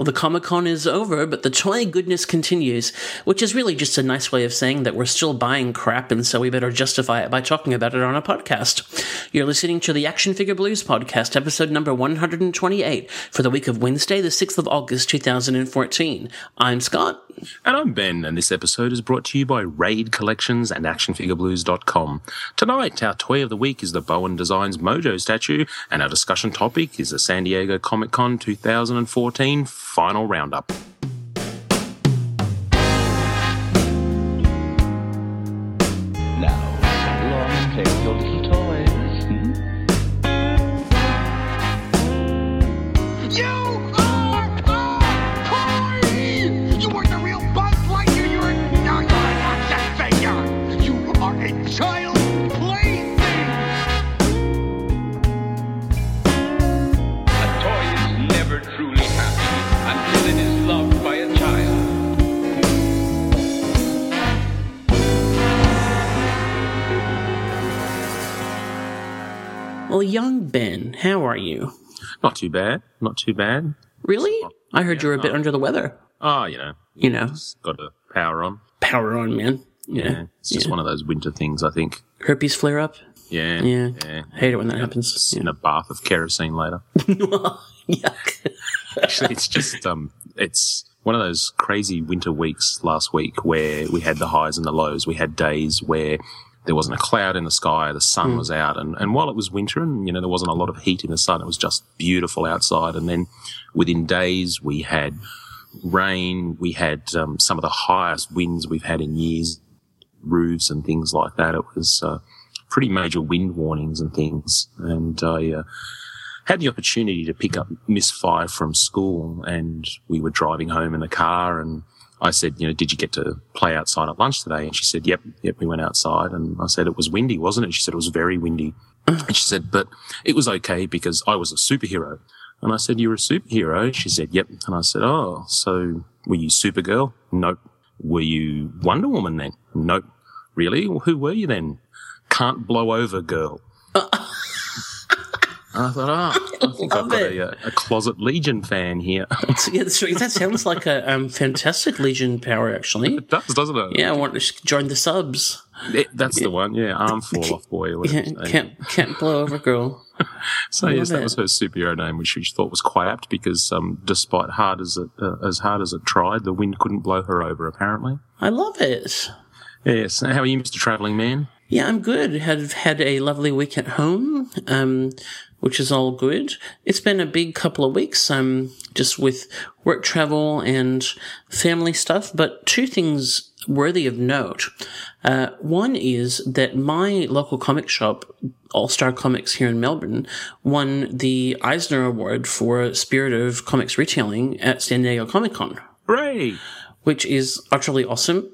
Well, the Comic Con is over, but the toy goodness continues, which is really just a nice way of saying that we're still buying crap, and so we better justify it by talking about it on a podcast. You're listening to the Action Figure Blues podcast, episode number 128, for the week of Wednesday, the 6th of August, 2014. I'm Scott. And I'm Ben, and this episode is brought to you by Raid Collections and ActionFigureBlues.com. Tonight, our toy of the week is the Bowen Designs Mojo statue, and our discussion topic is the San Diego Comic Con 2014 final roundup. Are you? Not too bad, not too bad. Really? I heard you were a bit under the weather. Ah, you know, You know, got a power on. power on, man. Yeah, Yeah. it's just yeah. one of those winter things, I think. Herpes flare up? Yeah, Yeah. yeah. Hate it when that happens. In a bath of kerosene later. Yuck. Actually, it's just um, it's one of those crazy winter weeks last week where we had the highs and the lows. We had days where there wasn't a cloud in the sky, the sun was out, and, and while it was winter and you know there wasn't a lot of heat in the sun, it was just beautiful outside. And then within days we had rain, we had um, some of the highest winds we've had in years, roofs and things like that. It was uh, pretty major wind warnings and things, and I. Uh, had the opportunity to pick up Miss Five from school and we were driving home in the car and I said, you know, did you get to play outside at lunch today? And she said, yep, yep, we went outside. And I said, it was windy, wasn't it? She said, it was very windy. Mm. And she said, but it was okay because I was a superhero. And I said, you're a superhero? She said, yep. And I said, oh, so were you Supergirl? Nope. Were you Wonder Woman then? Nope. Really? Well, who were you then? Can't blow over girl. And I thought, oh, I think I've got a, uh, a closet Legion fan here. Yeah, that sounds like a um, fantastic Legion power, actually. it does, doesn't it? Yeah, I want to join the subs. It- that's the one. Yeah, arm fall off boy. Yeah, is. can't can't blow over girl. so yes, that it. was her superhero name, which she thought was quite apt because, um, despite hard as it uh, as hard as it tried, the wind couldn't blow her over. Apparently. I love it. Yes. How are you, Mister Traveling Man? Yeah, I'm good. Have had a lovely week at home, um, which is all good. It's been a big couple of weeks, um, just with work travel and family stuff. But two things worthy of note. Uh, one is that my local comic shop, All Star Comics here in Melbourne, won the Eisner Award for Spirit of Comics Retailing at San Diego Comic Con Hooray! which is utterly awesome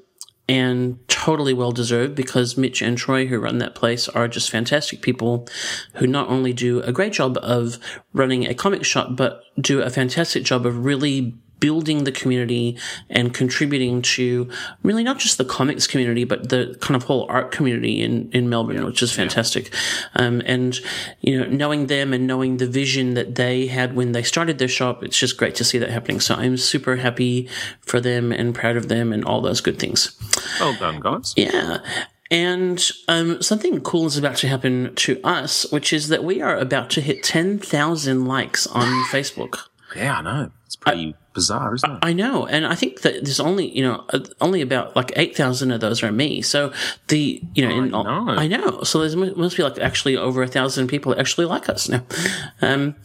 and totally well deserved because Mitch and Troy, who run that place, are just fantastic people who not only do a great job of running a comic shop, but do a fantastic job of really building the community and contributing to really not just the comics community, but the kind of whole art community in, in Melbourne, which is fantastic. Um, and, you know, knowing them and knowing the vision that they had when they started their shop, it's just great to see that happening. So I'm super happy for them and proud of them and all those good things. Well done, guys. Yeah. And um, something cool is about to happen to us, which is that we are about to hit 10,000 likes on Facebook. Yeah, I know. It's pretty bizarre, isn't it? I know, and I think that there's only you know uh, only about like eight thousand of those are me. So the you know, in, I know. I know. So there must be like actually over a thousand people that actually like us now. Um,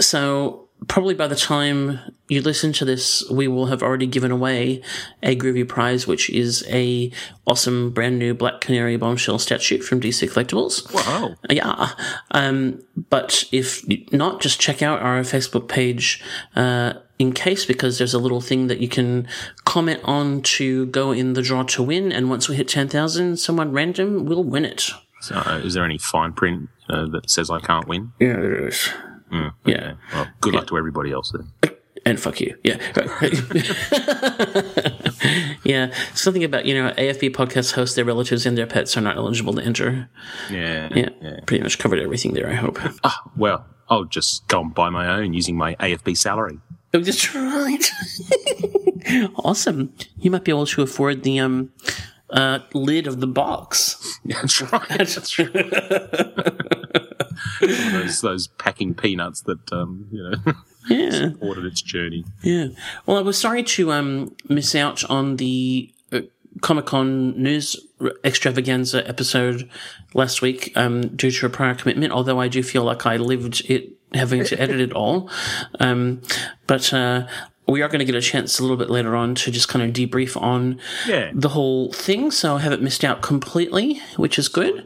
so probably by the time you listen to this, we will have already given away a Groovy Prize, which is a awesome brand new Black Canary bombshell statue from DC Collectibles. Wow. Yeah. Um, but if not, just check out our Facebook page, uh, in case, because there's a little thing that you can comment on to go in the draw to win. And once we hit 10,000, someone random will win it. So, uh, is there any fine print uh, that says I can't win? Yeah, there is. Yeah. Well, good luck to everybody else then. And fuck you. Yeah. yeah. Something about, you know, AFB podcast hosts, their relatives and their pets are not eligible to enter. Yeah. Yeah. Pretty much covered everything there, I hope. Ah, well, I'll just go and buy my own using my AFB salary. Oh, that's right. awesome. You might be able to afford the um uh lid of the box. Yeah, that's right. That's right. those, those packing peanuts that um, you know Yeah. ordered its journey. Yeah. Well, I was sorry to um miss out on the uh, Comic Con news extravaganza episode last week um due to a prior commitment. Although I do feel like I lived it having to edit it all. Um, but uh, we are going to get a chance a little bit later on to just kind of debrief on Yeah. the whole thing. So I haven't missed out completely, which is good.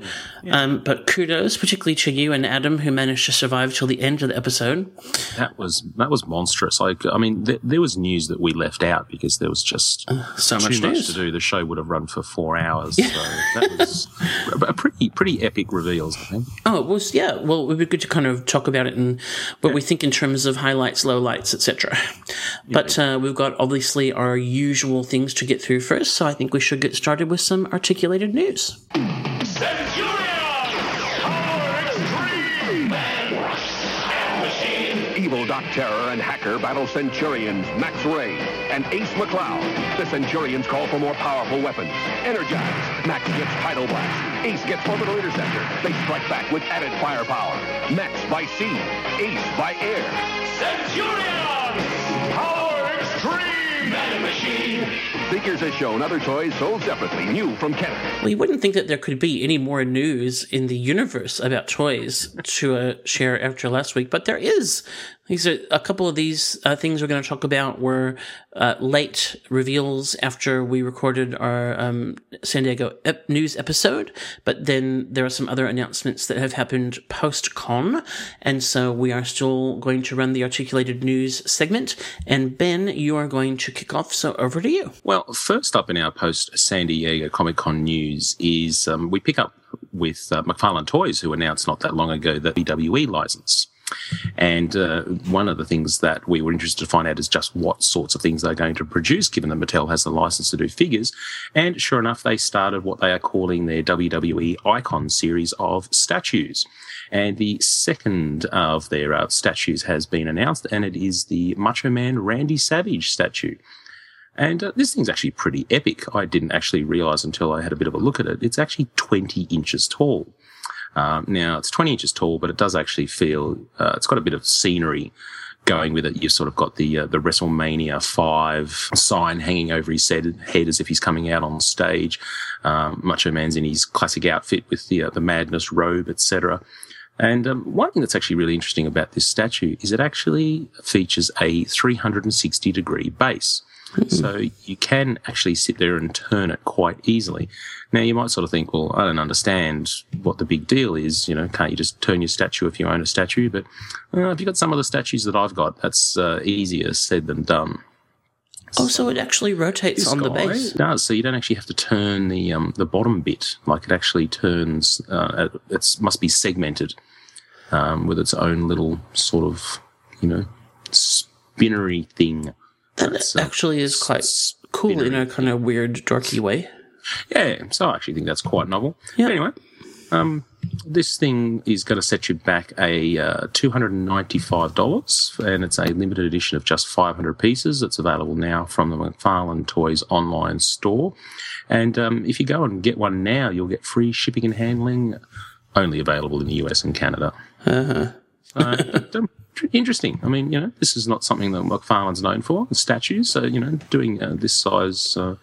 Um, but kudos, particularly to you and Adam, who managed to survive till the end of the episode. That was that was monstrous. Like, I mean, th- there was news that we left out because there was just So too much much to do. The show would have run for four hours. So that was a pretty pretty epic reveals. I think. Oh, it was yeah. Well, it would be good to kind of talk about it and what we think in terms of highlights, lowlights, etc. But uh, we've got obviously our usual things to get through first, so I think we should get started with some articulated news. Centurion! Power Extreme! Machine! Evil Doc Terror and Hacker battle Centurions Max Ray and Ace McCloud. The Centurions call for more powerful weapons. Energize. Max gets Tidal Blast. Ace gets Orbital Interceptor. They strike back with added firepower. Max by sea. Ace by air. Centurion! Figures as shown, other toys sold separately, new from Kenner. Well, you wouldn't think that there could be any more news in the universe about toys to uh, share after last week, but there is. These are a couple of these uh, things we're going to talk about were uh, late reveals after we recorded our um, San Diego ep- news episode, but then there are some other announcements that have happened post con, and so we are still going to run the articulated news segment. And Ben, you are going to kick off, so over to you. Well, first up in our post San Diego Comic Con news is um, we pick up with uh, McFarlane Toys, who announced not that long ago the WWE license. And uh, one of the things that we were interested to find out is just what sorts of things they're going to produce, given that Mattel has the license to do figures. And sure enough, they started what they are calling their WWE Icon series of statues. And the second of their uh, statues has been announced, and it is the Macho Man Randy Savage statue. And uh, this thing's actually pretty epic. I didn't actually realize until I had a bit of a look at it. It's actually 20 inches tall. Um, now, it's 20 inches tall, but it does actually feel, uh, it's got a bit of scenery going with it. You've sort of got the, uh, the WrestleMania 5 sign hanging over his head, head as if he's coming out on stage. Um, Macho Man's in his classic outfit with the, uh, the madness robe, etc. And um, one thing that's actually really interesting about this statue is it actually features a 360 degree base. So you can actually sit there and turn it quite easily. Now you might sort of think, well, I don't understand what the big deal is. You know, can't you just turn your statue if you own a statue? But uh, if you've got some of the statues that I've got, that's uh, easier said than done. Oh, so it actually rotates This on the base. does. So you don't actually have to turn the um, the bottom bit. Like it actually turns. Uh, it must be segmented um, with its own little sort of you know spinnery thing. That That's, uh, actually is quite cool in a kind of weird, dorky way. Yeah, so I actually think that's quite novel. Yeah. Anyway, um, this thing is going to set you back a uh, $295 and it's a limited edition of just 500 pieces. It's available now from the McFarlane Toys online store. And um, if you go and get one now, you'll get free shipping and handling, only available in the US and Canada. Uh-huh. Uh, interesting. I mean, you know, this is not something that McFarlane's known for, statues. So, you know, doing uh, this size, uh,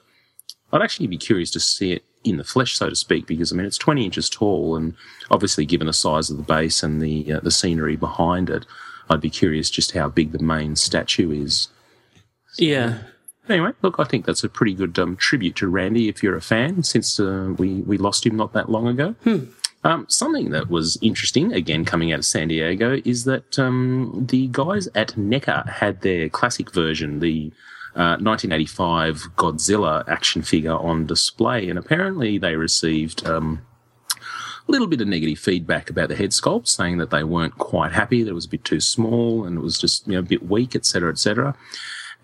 I'd actually be curious to see it in the flesh, so to speak, because I mean, it's 20 inches tall, and obviously, given the size of the base and the uh, the scenery behind it, I'd be curious just how big the main statue is. Yeah. Anyway, look, I think that's a pretty good um, tribute to Randy if you're a fan, since uh, we we lost him not that long ago. Um, something that was interesting, again coming out of San Diego, is that um, the guys at NECA had their classic version, the uh, 1985 Godzilla action figure, on display, and apparently they received um, a little bit of negative feedback about the head sculpt, saying that they weren't quite happy, that it was a bit too small, and it was just you know a bit weak, etc., etc.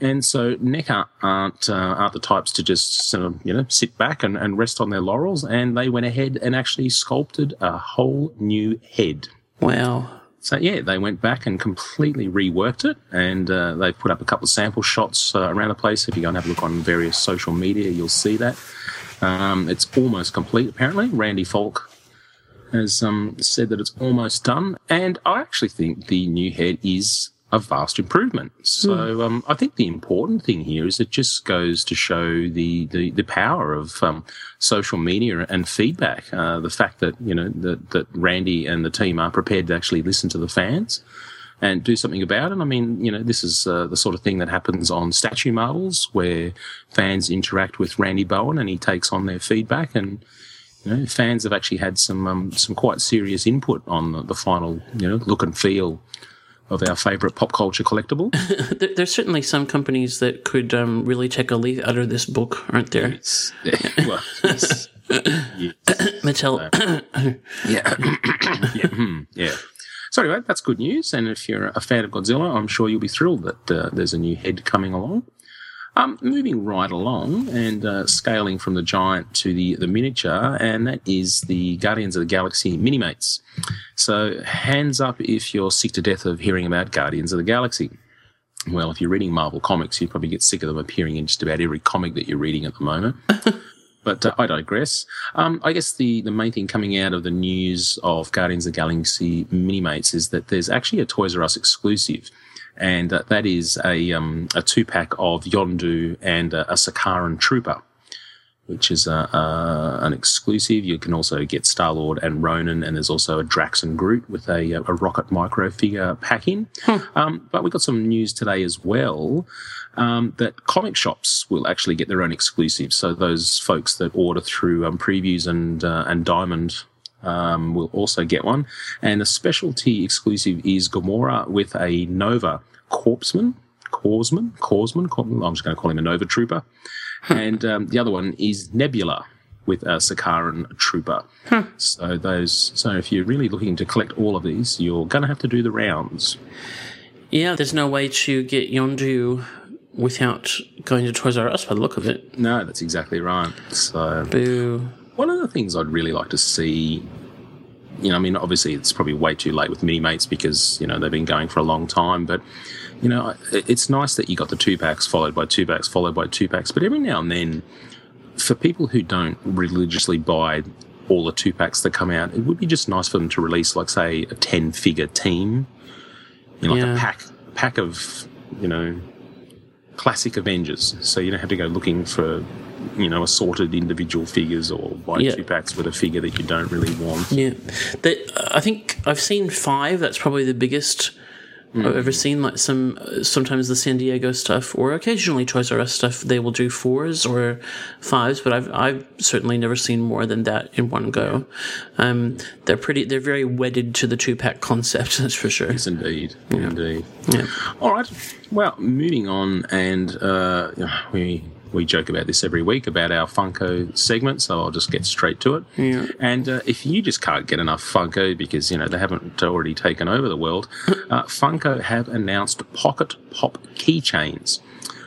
And so NECA aren't uh, aren't the types to just sort of you know sit back and, and rest on their laurels, and they went ahead and actually sculpted a whole new head. Wow. So yeah, they went back and completely reworked it, and uh, they've put up a couple of sample shots uh, around the place. If you go and have a look on various social media, you'll see that. Um, it's almost complete, apparently. Randy Falk has um, said that it's almost done, and I actually think the new head is a vast improvement. So um, I think the important thing here is it just goes to show the the, the power of um, social media and feedback. Uh, the fact that you know that that Randy and the team are prepared to actually listen to the fans and do something about it. I mean, you know, this is uh, the sort of thing that happens on statue marbles where fans interact with Randy Bowen and he takes on their feedback and. You know, fans have actually had some um, some quite serious input on the, the final, you know, look and feel of our favourite pop culture collectible. There, there's certainly some companies that could um, really take a leaf out of this book, aren't there? Yeah, well, yes. Yes. Mattel. yeah, yeah, hmm, yeah. So anyway, that's good news. And if you're a fan of Godzilla, I'm sure you'll be thrilled that uh, there's a new head coming along. Um, moving right along and uh, scaling from the giant to the, the miniature, and that is the Guardians of the Galaxy Minimates. So, hands up if you're sick to death of hearing about Guardians of the Galaxy. Well, if you're reading Marvel comics, you probably get sick of them appearing in just about every comic that you're reading at the moment. But uh, I digress. Um, I guess the, the main thing coming out of the news of Guardians of the Galaxy Minimates is that there's actually a Toys R Us exclusive. And uh, that is a, um, a two pack of Yondu and uh, a Sakaran Trooper, which is uh, uh, an exclusive. You can also get Star Lord and Ronan, and there's also a Drax and Groot with a, a Rocket Micro figure pack in. Um, but we got some news today as well um, that comic shops will actually get their own exclusives. So those folks that order through um, previews and uh, and Diamond um, will also get one. And the specialty exclusive is Gamora with a Nova Corpsman, Corsman, Corsman. Cor- I'm just going to call him a Nova Trooper. and um, the other one is Nebula with a Sakaran Trooper. So those. So if you're really looking to collect all of these, you're going to have to do the rounds. yeah, there's no way to get Yondu without going to Toys R Us by the look of it. No, that's exactly right. So Boo. One of the things I'd really like to see, you know, I mean, obviously it's probably way too late with mini mates because you know they've been going for a long time, but you know, it's nice that you got the two packs followed by two packs followed by two packs, but every now and then, for people who don't religiously buy all the two packs that come out, it would be just nice for them to release, like, say, a ten figure team, you know, like Yeah. a pack pack of you know classic Avengers, so you don't have to go looking for you know assorted individual figures or buy Yeah. two packs with a figure that you don't really want. Yeah, that I think I've seen five. That's probably the biggest I've ever seen. Like some sometimes the San Diego stuff, or occasionally Toys R Us stuff. They will do fours or fives, but I've I've certainly never seen more than that in one go. Um, they're pretty. They're very wedded to the two pack concept. That's for sure. Yes, indeed, yeah. indeed. Yeah. All right. Well, moving on, and uh, we we joke about this every week about our Funko segment, so I'll just get straight to it. Yeah. And uh, if you just can't get enough Funko because you know they haven't already taken over the world, uh, Funko have announced Pocket Pop keychains.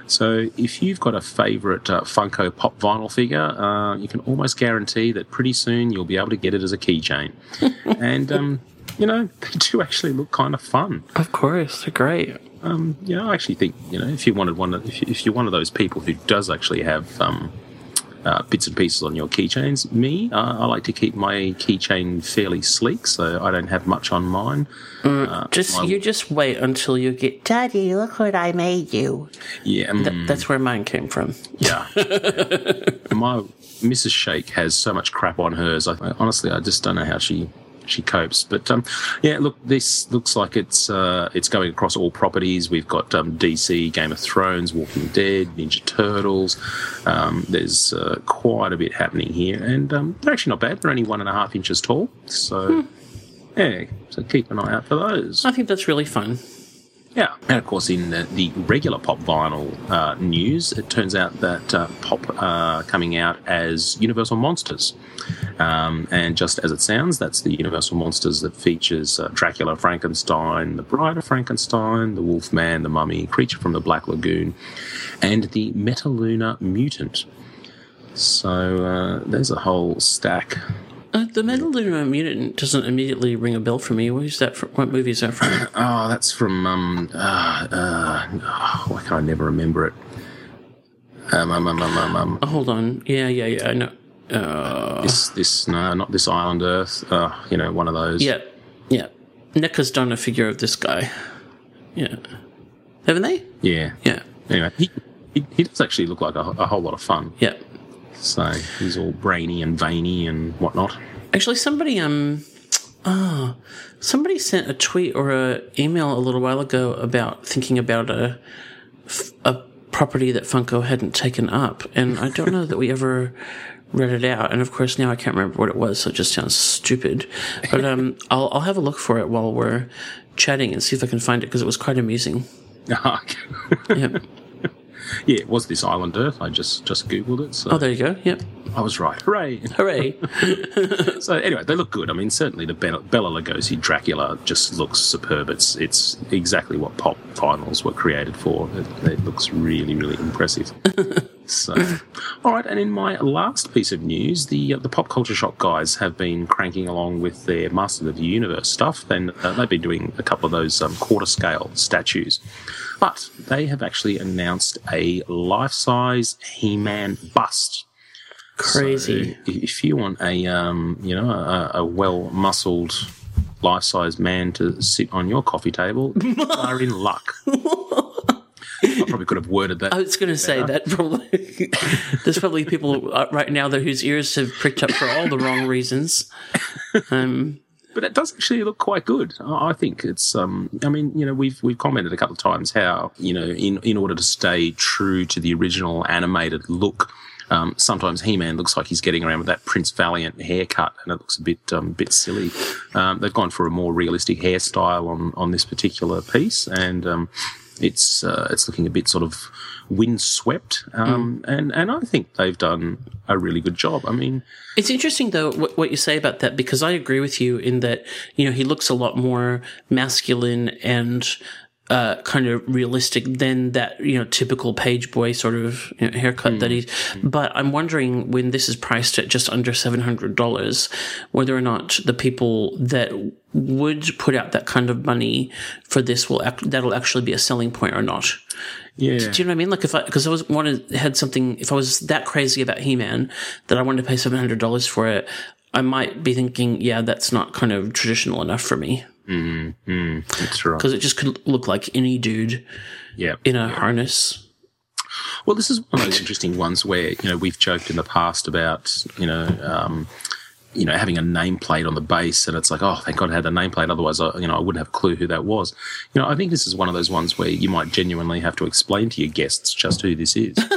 So if you've got a favourite uh, Funko Pop vinyl figure, uh, you can almost guarantee that pretty soon you'll be able to get it as a keychain. and um, you know they do actually look kind of fun. Of course, they're great. Um, you know, I actually think you know if you wanted one, of- if, you, if you're one of those people who does actually have um, uh, bits and pieces on your keychains, me, uh, I like to keep my keychain fairly sleek, so I don't have much on mine. Uh, Just my- you just wait until you get. Daddy, look what I made you. yeah, um, Th- That's where mine came from. yeah. my Mrs. Shake has so much crap on hers. I, honestly, I just don't know how she she copes. But um, yeah, look, this looks like it's uh, it's going across all properties. We've got um, DC, Game of Thrones, Walking Dead, Ninja Turtles. Um, there's uh, quite a bit happening here, and um, they're actually not bad. They're only one and a half inches tall, so. Yeah, so keep an eye out for those. I think that's really fun. Yeah, and of course, in the, the regular pop vinyl uh, news, it turns out that uh, pop uh, coming out as Universal Monsters, um, and just as it sounds, that's the Universal Monsters that features uh, Dracula, Frankenstein, the Bride of Frankenstein, the Wolfman, the Mummy, Creature from the Black Lagoon, and the Metaluna Mutant. So uh, there's a whole stack Uh, the Metaluna Mutant doesn't immediately ring a bell for me. What is that? From, what movie is that from? Oh, that's from um. Uh, uh, oh, why can I never remember it? Um, um, um, um, um, um oh, hold on. Yeah, yeah, yeah. I know. Uh, this, this, no, not this Island Earth. Uh, you know, one of those. yeah, yeah. NECA's done a figure of this guy. Yeah. Haven't they? Yeah. Yeah. Anyway, he, he, he does actually look like a, a whole lot of fun. Yeah. So he's all brainy and veiny and whatnot. Actually, somebody um, oh, somebody sent a tweet or a email a little while ago about thinking about a a property that Funko hadn't taken up, and I don't know that we ever read it out. And of course, now I can't remember what it was, so it just sounds stupid. But um, I'll I'll have a look for it while we're chatting and see if I can find it because it was quite amusing. yeah, it was this Island Earth. I just just googled it. So Oh, there you go. Yep. I was right. Hooray! Hooray. So anyway, they look good. I mean, certainly the Bella, Bela Lugosi Dracula just looks superb. It's it's exactly what pop vinyls were created for. It, it looks really really impressive. so, all right. And in my last piece of news, the uh, the pop culture shock guys have been cranking along with their Master of the Universe stuff. Then uh, they've been doing a couple of those um, quarter scale statues. But they have actually announced a life size He Man bust. Crazy. So if you want a um, you know a, a well muscled life size man to sit on your coffee table, you are in luck. I probably could have worded that. I was going to say that probably there's probably people uh, right now that whose ears have pricked up for all the wrong reasons. Um, but it does actually look quite good. I think it's. Um, I mean, you know, we've we've commented a couple of times how you know, in in order to stay true to the original animated look. Um, sometimes He-Man looks like he's getting around with that Prince Valiant haircut, and it looks a bit um, bit silly. Um, they've gone for a more realistic hairstyle on on this particular piece, and um, it's uh, it's looking a bit sort of windswept. Um, and and I think they've done a really good job. I mean, It's interesting though what, what you say about that because I agree with you in that you know he looks a lot more masculine and uh, kind of realistic than that you know typical page boy sort of you know, haircut that he's. But I'm wondering when this is priced at just under seven hundred dollars, whether or not the people that would put out that kind of money for this will act, that'll actually be a selling point or not. Yeah, Do you know what I mean? Like if I, because I was wanted had something, if I was that crazy about He Man that I wanted to pay seven hundred dollars for it, I might be thinking, yeah, that's not kind of traditional enough for me that's right. because it just could look like any dude Yeah, in a harness. Well, this is one of those interesting ones where you know we've joked in the past about you know um, you know having a nameplate on the base, and it's like, oh, thank God I had the nameplate. Otherwise, I, you know, I wouldn't have a clue who that was. You know, I think this is one of those ones where you might genuinely have to explain to your guests just who this is.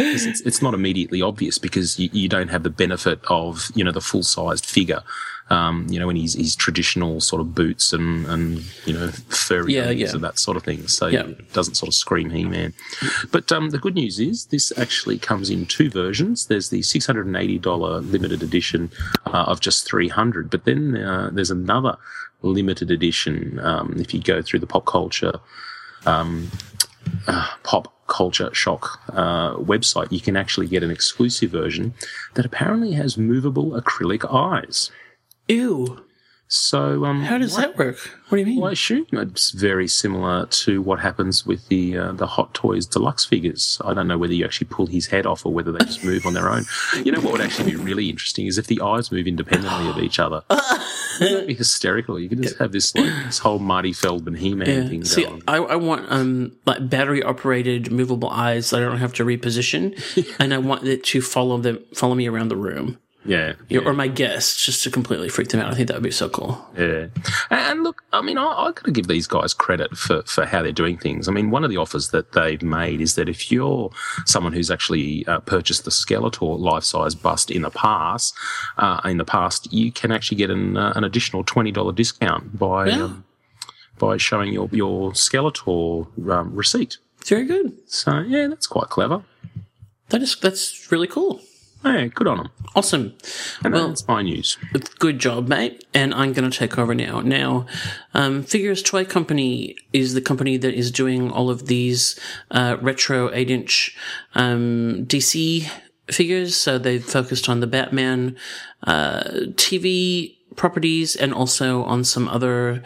It's, it's not immediately obvious because you, you don't have the benefit of you know the full sized figure, um, you know, in his, his traditional sort of boots and and you know furry Yeah, yeah. and that sort of thing. So Yeah. it doesn't sort of scream He Man. But um, the good news is this actually comes in two versions. There's the $680 limited edition uh, of just 300 but then uh, there's another limited edition. Um, if you go through the pop culture, um, uh, pop culture shock uh, website, you can actually get an exclusive version that apparently has movable acrylic eyes. Ew! So, um, How does that work? What do you mean? well, I assume it's very similar to what happens with the uh, the Hot Toys deluxe figures. I don't know whether you actually pull his head off or whether they just move on their own. You know what would actually be really interesting is if the eyes move independently of each other. It'd be hysterical. You could just have this like this whole Marty Feldman He Man Yeah. thing See, going. I, I want um like battery operated movable eyes that I don't have to reposition, and I want it to follow them follow me around the room. Yeah, You know, or my guests just to completely freak them out. I think that would be so cool. Yeah. And look, I mean, I, I got to give these guys credit for, for how they're doing things. I mean, one of the offers that they've made is that if you're someone who's actually uh, purchased the Skeletor life size bust in the past, uh, in the past, you can actually get an, uh, an additional $20 discount by, Yeah. um, by showing your, your Skeletor um, receipt. Very good. So, yeah, that's quite clever. That is that's really cool. Yeah, good on them. Awesome. And Well- that's my news. Good job, mate. And I'm going to take over now. Now, um, Figures Toy Company is the company that is doing all of these uh, retro 8 inch um, DC figures. So they've focused on the Batman uh, TV properties and also on some other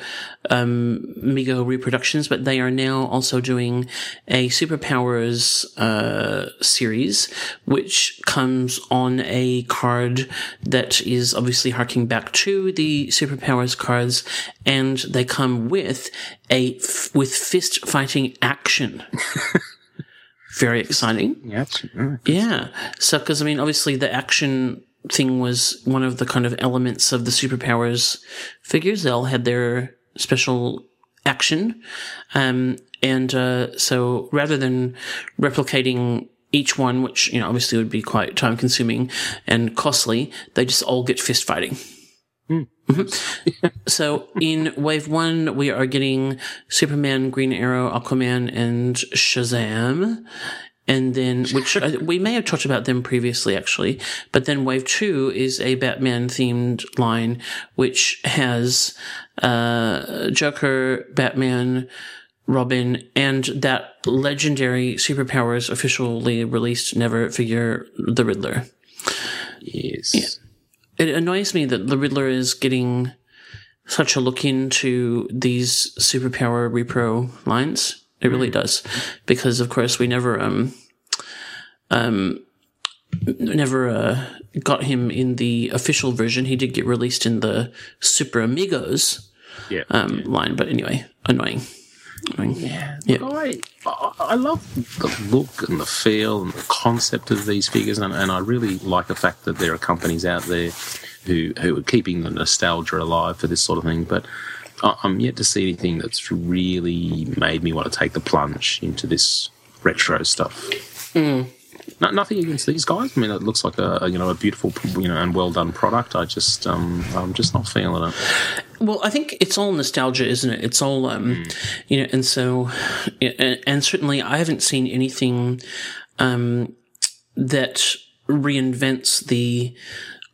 um, Mego reproductions, but they are now also doing a Superpowers uh, series, which comes on a card that is obviously harking back to the Superpowers cards, and they come with a f- with fist fighting action. Very exciting. Yeah. Yeah. So, because I mean, obviously, the action thing was one of the kind of elements of the superpowers figures. They all had their special action. Um, and uh, so rather than replicating each one, which, you know, obviously would be quite time consuming and costly, they just all get fist fighting. Mhm. so in wave one, we are getting Superman, Green Arrow, Aquaman, and Shazam. And then, which I, we may have talked about them previously, actually. But then wave two is a Batman themed line, which has, uh, Joker, Batman, Robin, and that legendary superpowers officially released never figure, the Riddler. yes. It annoys me that the Riddler is getting such a look into these superpower repro lines. It really does, because of course we never um um never uh, got him in the official version. He did get released in the Super Amigos Yeah. um line, but anyway, annoying. annoying. Yeah, Yeah. I, I love the look and the feel and the concept of these figures, and, and I really like the fact that there are companies out there who who are keeping the nostalgia alive for this sort of thing. But I'm yet to see anything that's really made me want to take the plunge into this retro stuff. No, nothing against these guys. I mean, it looks like a, you know a beautiful you know and well done product. I just um I'm just not feeling it. Well, I think it's all nostalgia, isn't it? It's all, um, you know, and so, and, and certainly I haven't seen anything, um, that reinvents the,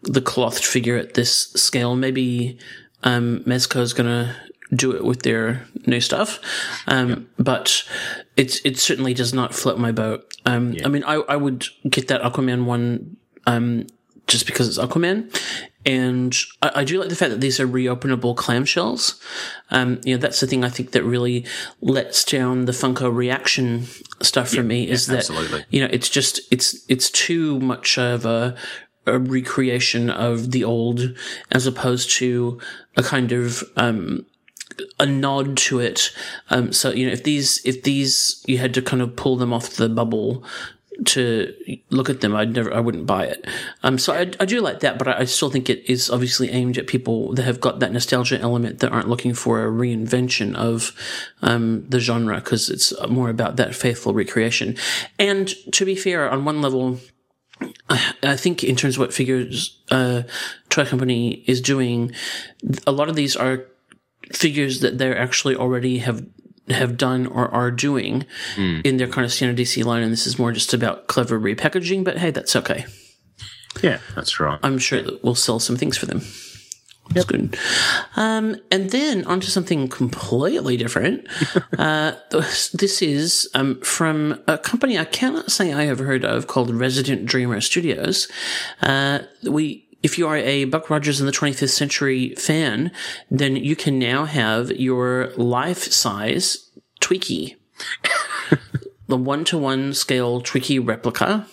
the clothed figure at this scale. Maybe, um, Mezco's gonna do it with their new stuff. Um, but it's, it certainly does not float my boat. Um, I mean, I, I would get that Aquaman one, um, just because it's Aquaman. And I, I do like the fact that these are reopenable clamshells. Um, you know, that's the thing I think that really lets down the Funko reaction stuff for me is that, absolutely. you know, it's just, it's, it's too much of a, a recreation of the old as opposed to a kind of, um, a nod to it. Um, so you know, if these if these you had to kind of pull them off the bubble to look at them, I'd never I wouldn't buy it. Um, so I, I do like that, but I, I still think it is obviously aimed at people that have got that nostalgia element that aren't looking for a reinvention of um, the genre because it's more about that faithful recreation. And to be fair, on one level. I think in terms of what figures uh, Toy Company is doing, a lot of these are figures that they actually already have have done or are doing in their kind of standard DC line, and this is more just about clever repackaging. But hey, that's okay. Yeah, that's right. I'm sure that we'll sell some things for them. That's good. Um, and then onto something completely different. uh, this is um, from a company I cannot say I have heard of called Resident Dreamer Studios. Uh, we. If you are a Buck Rogers in the 25th Century fan, then you can now have your life-size Twiki, the one-to-one scale Twiki replica.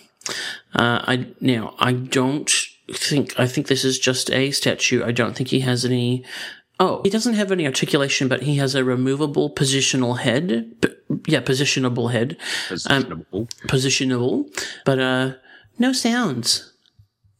Uh, I now I don't think I think this is just a statue. I don't think he has any. Oh, he doesn't have any articulation, but he has a removable positional head. Yeah, positionable head, Positionable. positionable, but uh, no sounds.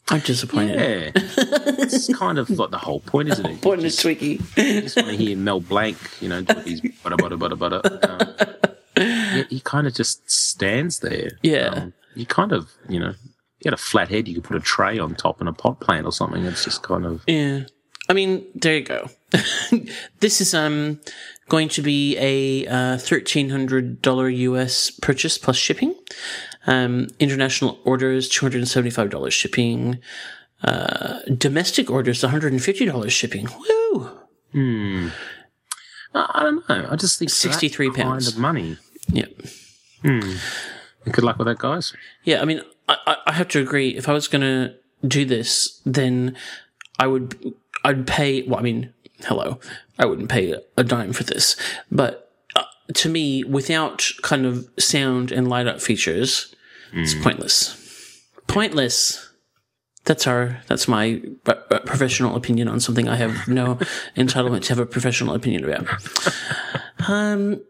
I'm disappointed. Yeah, it's kind of like the whole point, isn't it? Point is you just want to hear Mel Blanc, you know, his butter, butter, butter, butter. Um, yeah, he kind of just stands there. Yeah. Um, you kind of, you know, you had a flat head, you could put a tray on top and a pot plant or something. It's just kind of Yeah. I mean, there you go. this is um going to be a uh, thirteen hundred dollar US purchase plus shipping. Um, international orders two hundred and seventy five dollars shipping. Uh, domestic orders one hundred and fifty dollars shipping. Woo! I I don't know. I just think for that 63 kind pounds. of money. Yep. Hmm. Good luck with that, guys. Yeah, I mean, I, I- have to agree. If I was going to do this, then I would, I'd pay, well, I mean, hello, I wouldn't pay a dime for this. But uh, to me, without kind of sound and light up features, it's pointless. Pointless. That's our, that's my uh, uh, professional opinion on something I have no entitlement to have a professional opinion about. Um,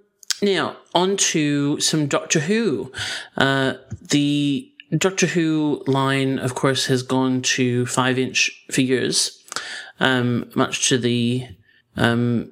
now, on to some Doctor Who. Uh, the Doctor Who line, of course, has gone to five inch figures, um, much to the um,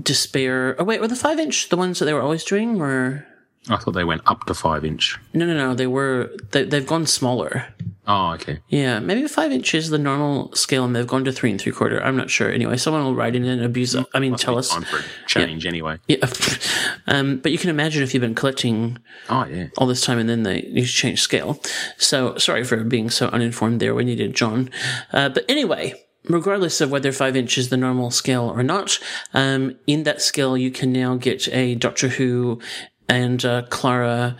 despair. Oh, wait, were the five inch the ones that they were always doing? Or. I thought they went up to five inch. No, no, no. They were. They, they've gone smaller. Oh, okay. Yeah, maybe five inch is the normal scale, and they've gone to three and three quarter. I'm not sure. Anyway, someone will write in and abuse. I mean, tell us. Time for change anyway. Yeah, um, but you can imagine if you've been collecting Oh, yeah. all this time and then they you change scale. So sorry for being so uninformed there. We needed John. Uh, but anyway, regardless of whether five inch is the normal scale or not, um, in that scale you can now get a Doctor Who and uh, Clara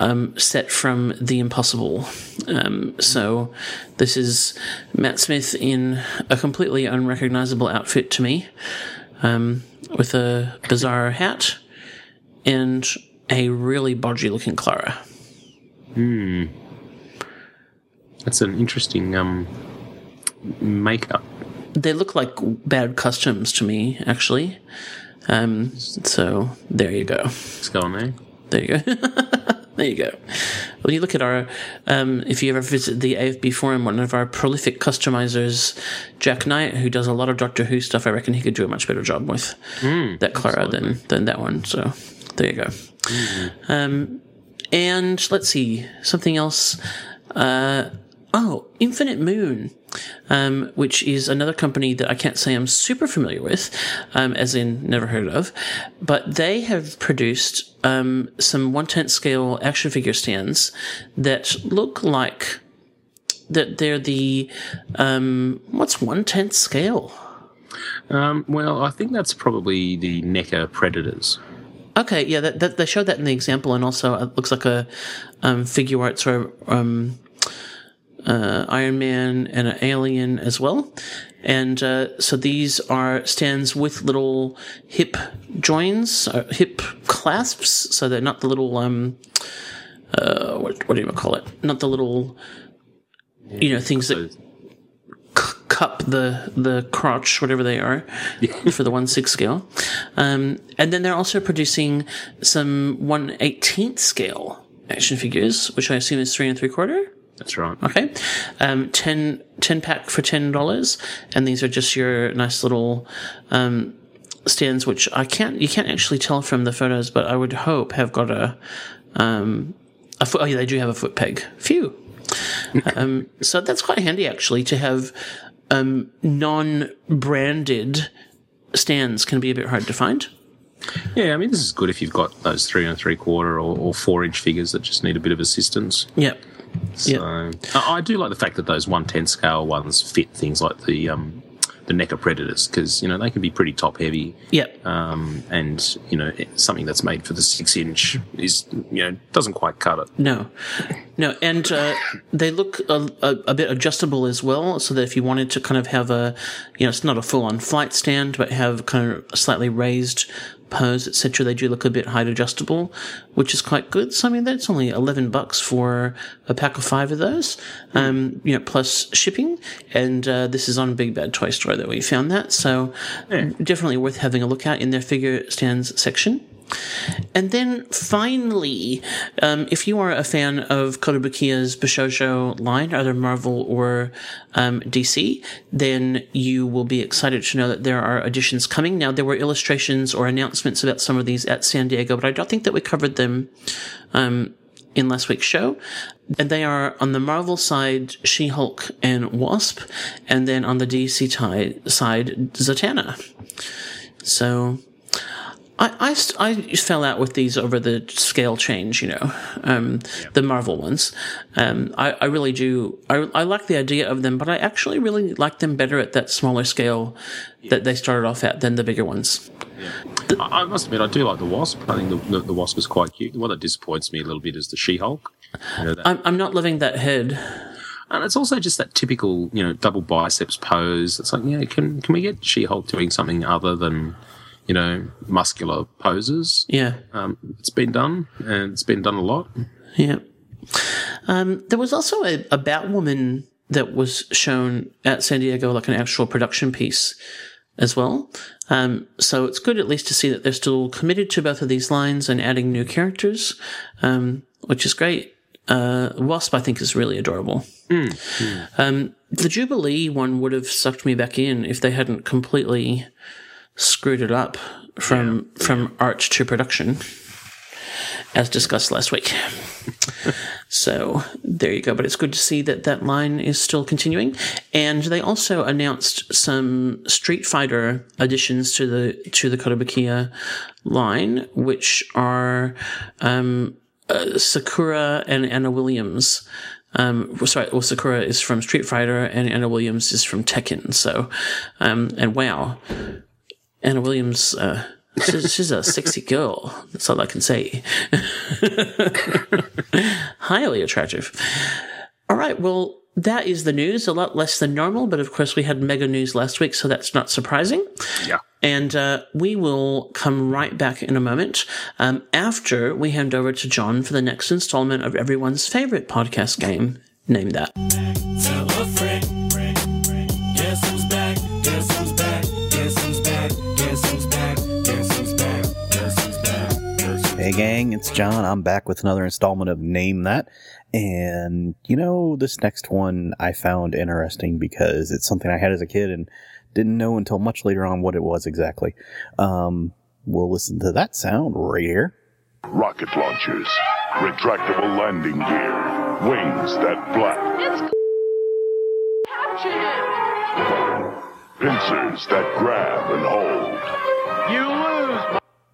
um, set from The Impossible. Um, so this is Matt Smith in a completely unrecognizable outfit to me, um, with a bizarre hat and a really bodgy looking Clara. Hmm. That's an interesting um, makeup. They look like bad customs to me, actually. Um, so there you go. Let's go on there. There you go. there you go. Well, you look at our, um, if you ever visit the AFB forum, one of our prolific customizers, Jack Knight, who does a lot of Doctor Who stuff, I reckon he could do a much better job with that Clara than, than that one. So there you go. Um, and let's see, something else. Uh, oh, Infinite Moon, um, which is another company that I can't say I'm super familiar with, um, as in never heard of, but they have produced um, some one tenth scale action figure stands that look like that they're the um, what's one tenth scale. Um, well, I think that's probably the NECA Predators. Okay, yeah, that, that they showed that in the example, and also it looks like a um, figure art sort of um, uh, Iron Man and an alien as well. And uh, so these are stands with little hip joins, uh, hip clasps, so they're not the little um, uh, what, what do you call it? Not the little, you know, things that c- cup the the crotch, whatever they are, for the one six scale. Um, and then they're also producing some one eighteenth scale action figures, which I assume is three and three quarter. That's right. Okay, um, 10, 10 pack for ten dollars, and these are just your nice little um, stands, which I can't you can't actually tell from the photos, but I would hope have got a um, a foot. Oh yeah, they do have a foot peg. Phew. um, so that's quite handy actually to have um, non-branded stands can be a bit hard to find. Yeah, I mean, this is good if you've got those three and three quarter or, or four inch figures that just need a bit of assistance. Yeah. So I, I do like the fact that those one ten scale ones fit things like the um, the NECA Predators because you know they can be pretty top heavy. Yeah. Um, and you know something that's made for the six inch is you know doesn't quite cut it. No, no, and uh, they look a, a, a bit adjustable as well. So that if you wanted to kind of have a, you know, it's not a full-on flight stand, but have kind of a slightly raised pose, etc. They do look a bit height adjustable, which is quite good. So I mean, that's only eleven bucks for a pack of five of those, um, you know, plus shipping. And uh, this is on Big Bad Toy Store that we found that. So definitely worth having a look at in their figure stands section. And then finally, um, if you are a fan of Kotobukiya's Bishojo line, either Marvel or um, DC, then you will be excited to know that there are additions coming. Now, there were illustrations or announcements about some of these at San Diego, but I don't think that we covered them um, in last week's show. And they are on the Marvel side, She Hulk and Wasp, and then on the DC ti- side, Zatanna. So I, I, I fell out with these over the scale change, you know, um, the Marvel ones. Um, I, I really do. I, I like the idea of them, but I actually really like them better at that smaller scale that they started off at than the bigger ones. I, I must admit, I do like the Wasp. I think the, the, the Wasp is quite cute. The one that disappoints me a little bit is the She-Hulk. You know, I'm, I'm not loving that head. and it's also just that typical, you know, double biceps pose. It's like, yeah, can can we get She-Hulk doing something other than, you know, muscular poses? Yeah. Um, it's been done, and it's been done a lot. Yeah. Um, there was also a, a Batwoman that was shown at San Diego, like an actual production piece as well. Um, so it's good at least to see that they're still committed to both of these lines and adding new characters, um, which is great. Uh, Wasp, I think, is really adorable. Um, the Jubilee one would have sucked me back in if they hadn't completely screwed it up from from art to production, as discussed last week. So there you go. But it's good to see that that line is still continuing. And they also announced some Street Fighter additions to the to the Kotobukiya line, which are um, uh, Sakura and Anna Williams. Um, sorry, well, Sakura is from Street Fighter and Anna Williams is from Tekken. So, um, and wow, Anna Williams, uh, she's, she's a sexy girl. That's all I can say. Highly attractive. All right, well, that is the news. A lot less than normal, but of course, we had mega news last week, so that's not surprising. Yeah. And uh, we will come right back in a moment um, after we hand over to John for the next installment of everyone's favorite podcast game. Name that. Hey gang, it's John. I'm back with another installment of Name That. And you know, this next one I found interesting because it's something I had as a kid and didn't know until much later on what it was exactly. Um, we'll listen to that sound right here. Rocket launchers, retractable landing gear, wings that flap, It's capture him. pincers that grab and hold.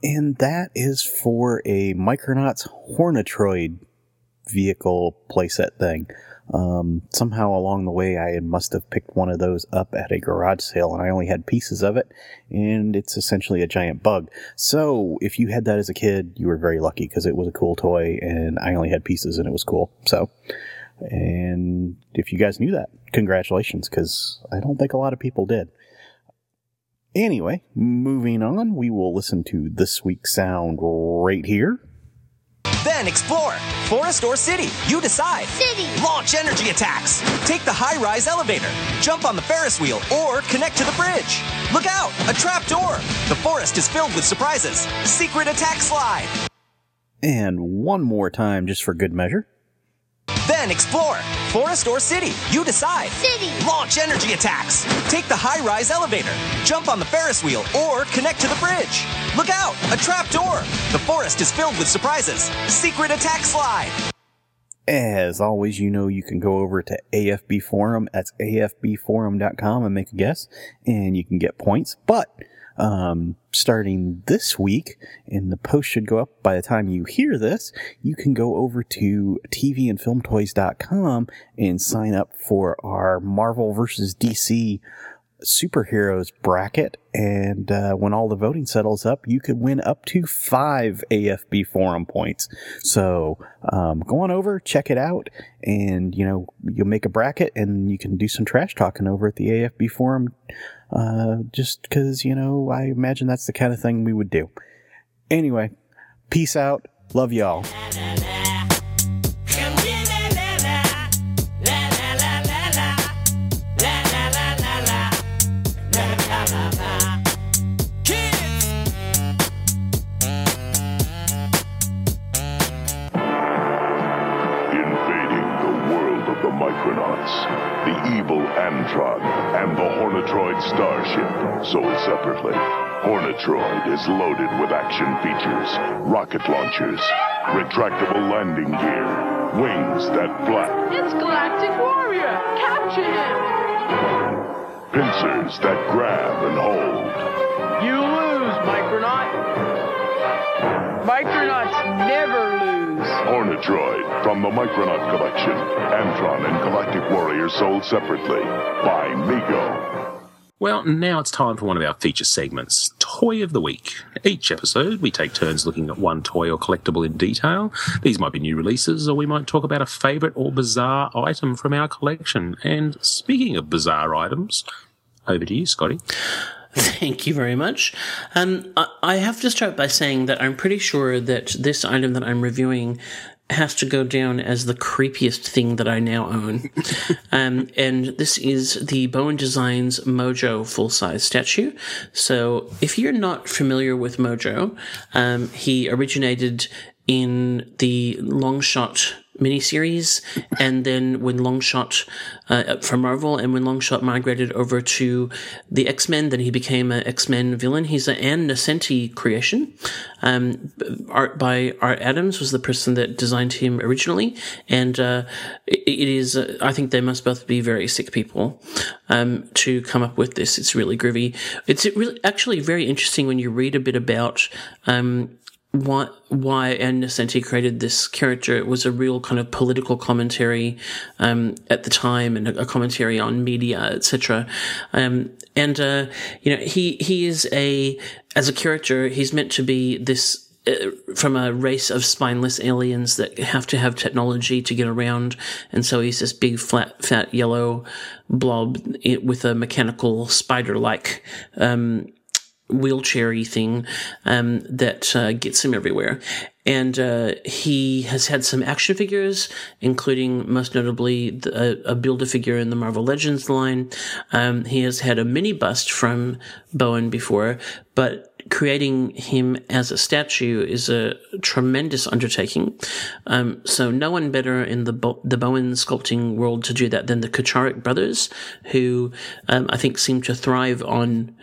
And that is for a Micronauts Hornetroid vehicle playset thing. Um, somehow along the way, I must have picked one of those up at a garage sale, and I only had pieces of it, and it's essentially a giant bug. So, if you had that as a kid, you were very lucky because it was a cool toy, and I only had pieces, and it was cool. So, and if you guys knew that, congratulations, because I don't think a lot of people did. Anyway, moving on, we will listen to this week's sound right here. Then explore. Forest or city, you decide. City. Launch energy attacks. Take the high rise elevator. Jump on the Ferris wheel or connect to the bridge. Look out, a trap door. The forest is filled with surprises. Secret attack slide. And one more time, just for good measure. Then explore. Forest or city, you decide. City. Launch energy attacks. Take the high rise elevator. Jump on the Ferris wheel or connect to the bridge. Look out, a trap door. The forest is filled with surprises. Secret attack slide. As always, you know you can go over to AFB Forum. That's afbforum.com and make a guess, and you can get points. But um, starting this week, and the post should go up by the time you hear this, you can go over to tvandfilmtoys.com and sign up for our Marvel vs. DC superheroes bracket and uh, when all the voting settles up you could win up to five afb forum points so um, go on over check it out and you know you'll make a bracket and you can do some trash talking over at the afb forum uh, just because you know i imagine that's the kind of thing we would do. Anyway peace out. Love y'all. Invading the world of the Micronauts, the evil Antron, and the Hornetroid starship, sold separately. Hornetroid is loaded with action features, rocket launchers, retractable landing gear, wings that flap, It's Galactic Warrior. Capture him. pincers that grab and hold. You lose, Micronaut. Micronauts never lose. Hornetroid from the Micronaut Collection. Antron and Galactic Warrior sold separately by Mego. Well, now it's time for one of our feature segments, Toy of the Week. Each episode, we take turns looking at one toy or collectible in detail. These might be new releases, or we might talk about a favourite or bizarre item from our collection. And speaking of bizarre items, over to you, Scotty. Thank you very much. Um, I, I have to start by saying that I'm pretty sure that this item that I'm reviewing has to go down as the creepiest thing that I now own. um, and this is the Bowen Designs Mojo full size statue. So if you're not familiar with Mojo, um, he originated in the Longshot miniseries, and then when Longshot uh, from Marvel, and when Longshot migrated over to the X Men, then he became an X Men villain. He's an Ann Nocenti creation. Um, art by Art Adams was the person that designed him originally, and uh, it, it is. Uh, I think they must both be very sick people um, to come up with this. It's really groovy. It's really actually very interesting when you read a bit about. Um, why why Ann Nocenti created this character. It was a real kind of political commentary um, at the time, and a, commentary on media, etc. Um, and uh, you know, he he is a as a character, he's meant to be this. Uh, from a race of spineless aliens that have to have technology to get around, and so he's this big, flat, fat, yellow blob with a mechanical spider-like um, wheelchairy thing um, that uh, gets him everywhere. And uh, he has had some action figures, including most notably the, a, a figure in the Marvel Legends line. Um, he has had a mini bust from Bowen before, but creating him as a statue is a tremendous undertaking. Um, so no one better in the Bo- the Bowen sculpting world to do that than the Kucharek brothers, who um, I think seem to thrive on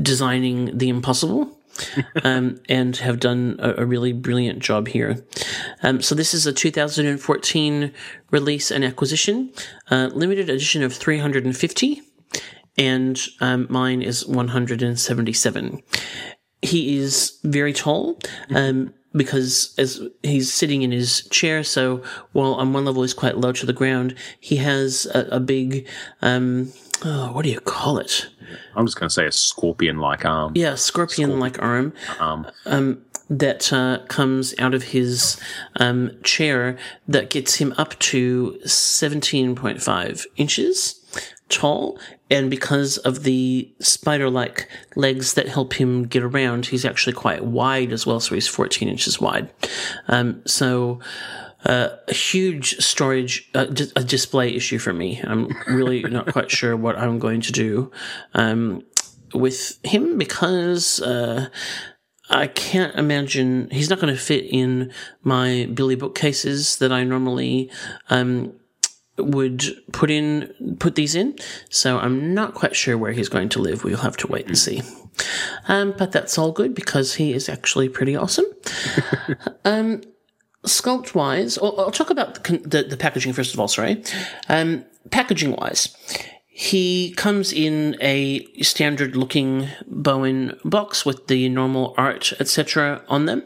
designing the impossible. um, and have done a, a really brilliant job here. Um, so this is a 2014 release and acquisition, uh, limited edition of 350, and um, mine is 177. He is very tall. Um, because as he's sitting in his chair, so while on one level he's quite low to the ground, he has a, a big, um, oh, what do you call it? I'm just going to say a scorpion-like arm. Yeah, scorpion like arm arm. um, that uh, comes out of his um, chair that gets him up to 17.5 inches tall. And because of the spider like legs that help him get around, he's actually quite wide as well. So he's 14 inches wide. Um, so. Uh, a huge storage uh, di- a display issue for me. I'm really not quite sure what I'm going to do um, with him because uh, I can't imagine he's not going to fit in my Billy bookcases that I normally um, would put in put these in. So I'm not quite sure where he's going to live. We'll have to wait and see. Um, but that's all good because he is actually pretty awesome. um, sculpt wise, I'll, I'll talk about the, the, the packaging first of all. Sorry, um, packaging wise. He comes in a standard looking Bowen box with the normal art, etc. on them.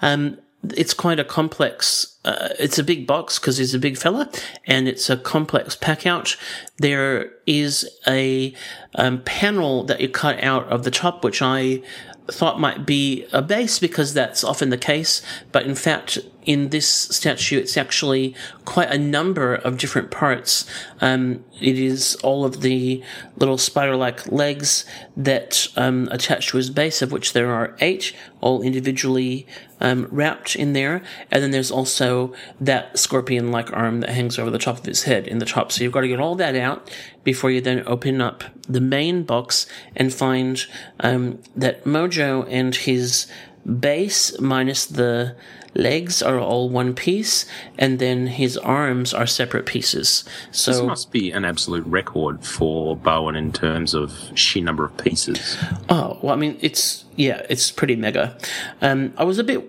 Um, it's quite a complex, uh, it's a big box because he's a big fella and it's a complex pack out. There is a um, panel that you cut out of the top, which I thought might be a base because that's often the case. But in fact, in this statue, it's actually quite a number of different parts. Um, it is all of the little spider-like legs that um, attach to his base, of which there are eight, all individually um, wrapped in there. And then there's also that scorpion-like arm that hangs over the top of his head in the top. So you've got to get all that out before you then open up the main box and find um, that Mojo and his base minus the legs are all one piece, and then his arms are separate pieces. So this must be an absolute record for Bowen in terms of sheer number of pieces. Oh, well, I mean, it's yeah, it's pretty mega. Um, I was a bit,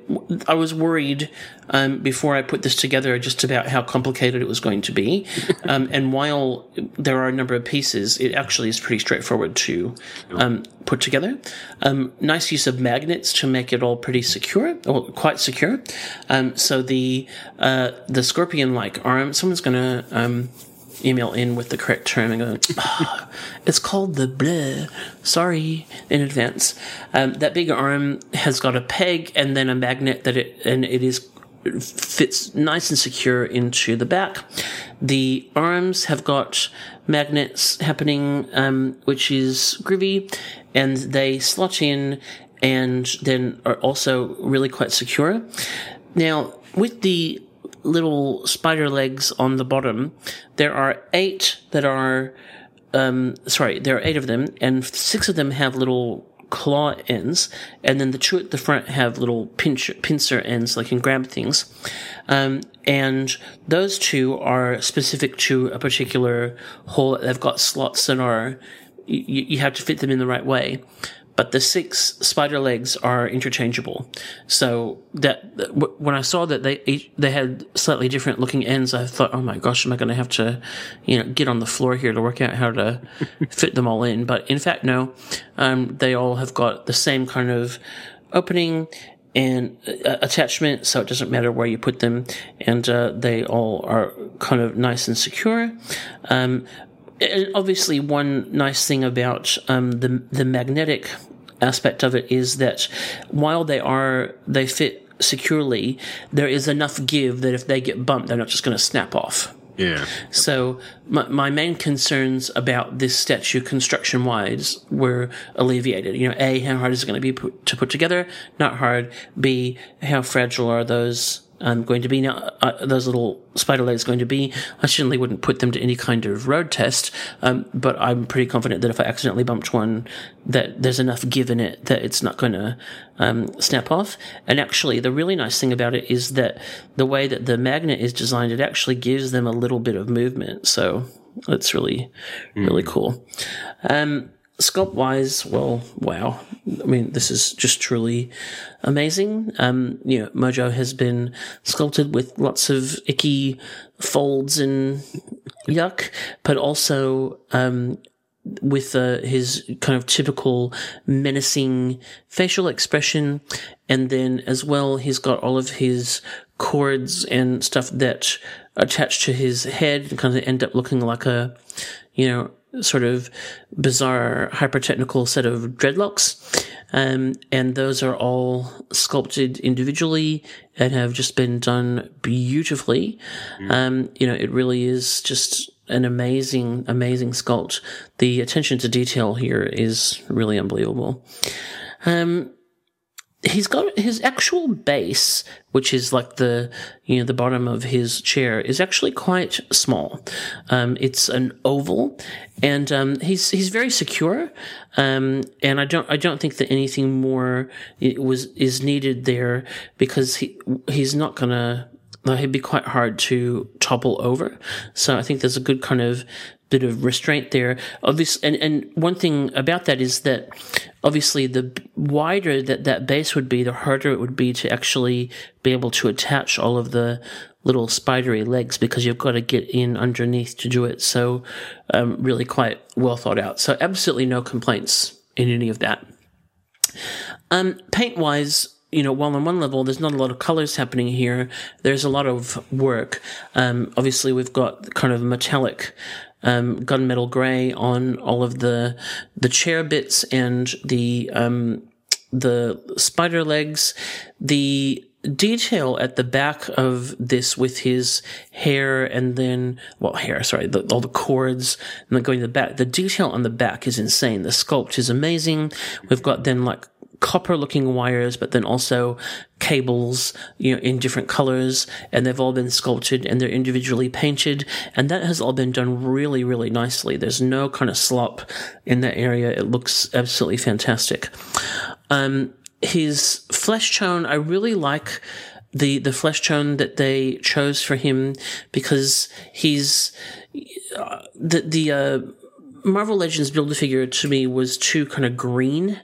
I was worried um, before I put this together just about how complicated it was going to be. um, and while there are a number of pieces, it actually is pretty straightforward to um, put together. Um, nice use of magnets to make it all pretty secure, or quite secure. Um, so the uh, the scorpion-like arm, someone's going to um, email in with the correct term and go, "Ah, it's called the bleh. Sorry in advance. Um, that big arm has got a peg and then a magnet that it, and it is fits nice and secure into the back. The arms have got magnets happening, um, which is groovy, and they slot in and then are also really quite secure. Now, with the little spider legs on the bottom, there are eight that are, um, sorry, there are eight of them, and six of them have little claw ends, and then the two at the front have little pinch, pincer ends, so they can grab things. Um, and those two are specific to a particular hole. They've got slots that are, you, you have to fit them in the right way. But the six spider legs are interchangeable. So that when I saw that they they had slightly different looking ends, I thought, oh my gosh, am I going to have to, you know, get on the floor here to work out how to fit them all in? But in fact, no. Um, they all have got the same kind of opening and uh, attachment, so it doesn't matter where you put them, and uh, they all are kind of nice and secure. Um, and obviously, one nice thing about um, the the magnetic aspect of it is that while they are they fit securely, there is enough give that if they get bumped, they're not just going to snap off. Yeah. So my, my main concerns about this statue construction wise were alleviated. You know, A, how hard is it going to be put, to put together? Not hard. B, how fragile are those um, going to be now? Uh, those little spider legs going to be? I certainly wouldn't put them to any kind of road test, um, but I'm pretty confident that if I accidentally bumped one, that there's enough give in it that it's not going to um, snap off. And actually, the really nice thing about it is that the way that the magnet is designed, it actually gives them a little bit of movement. So that's really, really cool. Um, sculpt wise, well, wow. I mean, this is just truly amazing. Um, you know, Mojo has been sculpted with lots of icky folds and yuck, but also, um, with uh, his kind of typical menacing facial expression. And then as well, he's got all of his cords and stuff that attach to his head and kind of end up looking like a, you know, sort of bizarre, hyper technical set of dreadlocks. Um, and those are all sculpted individually and have just been done beautifully. Um, you know, it really is just an amazing, amazing sculpt. The attention to detail here is really unbelievable. Um, he's got his actual base, which is like the you know the bottom of his chair, is actually quite small. Um, it's an oval, and um, he's he's very secure. Um, and I don't I don't think that anything more was is needed there because he he's not gonna. like, He'd be quite hard to topple over. So I think there's a good kind of bit of restraint there. Obviously, and, and one thing about that is that obviously the wider that that base would be, the harder it would be to actually be able to attach all of the little spidery legs because you've got to get in underneath to do it. So, um, really quite well thought out. So absolutely no complaints in any of that. Um, paint wise, you know, while on one level there's not a lot of colors happening here, there's a lot of work. Um, obviously we've got kind of metallic um, gunmetal gray on all of the the chair bits and the um, the spider legs. The detail at the back of this with his hair and then well hair sorry the, all the cords and then going to the back the detail on the back is insane the sculpt is amazing we've got then like copper looking wires, but then also cables, you know, in different colors, and they've all been sculpted and they're individually painted, and that has all been done really, really nicely. There's no kind of slop in that area. It looks absolutely fantastic. Um, his flesh tone, I really like the the flesh tone that they chose for him because he's uh, the the uh, Marvel Legends Build a Figure to me was too kind of green.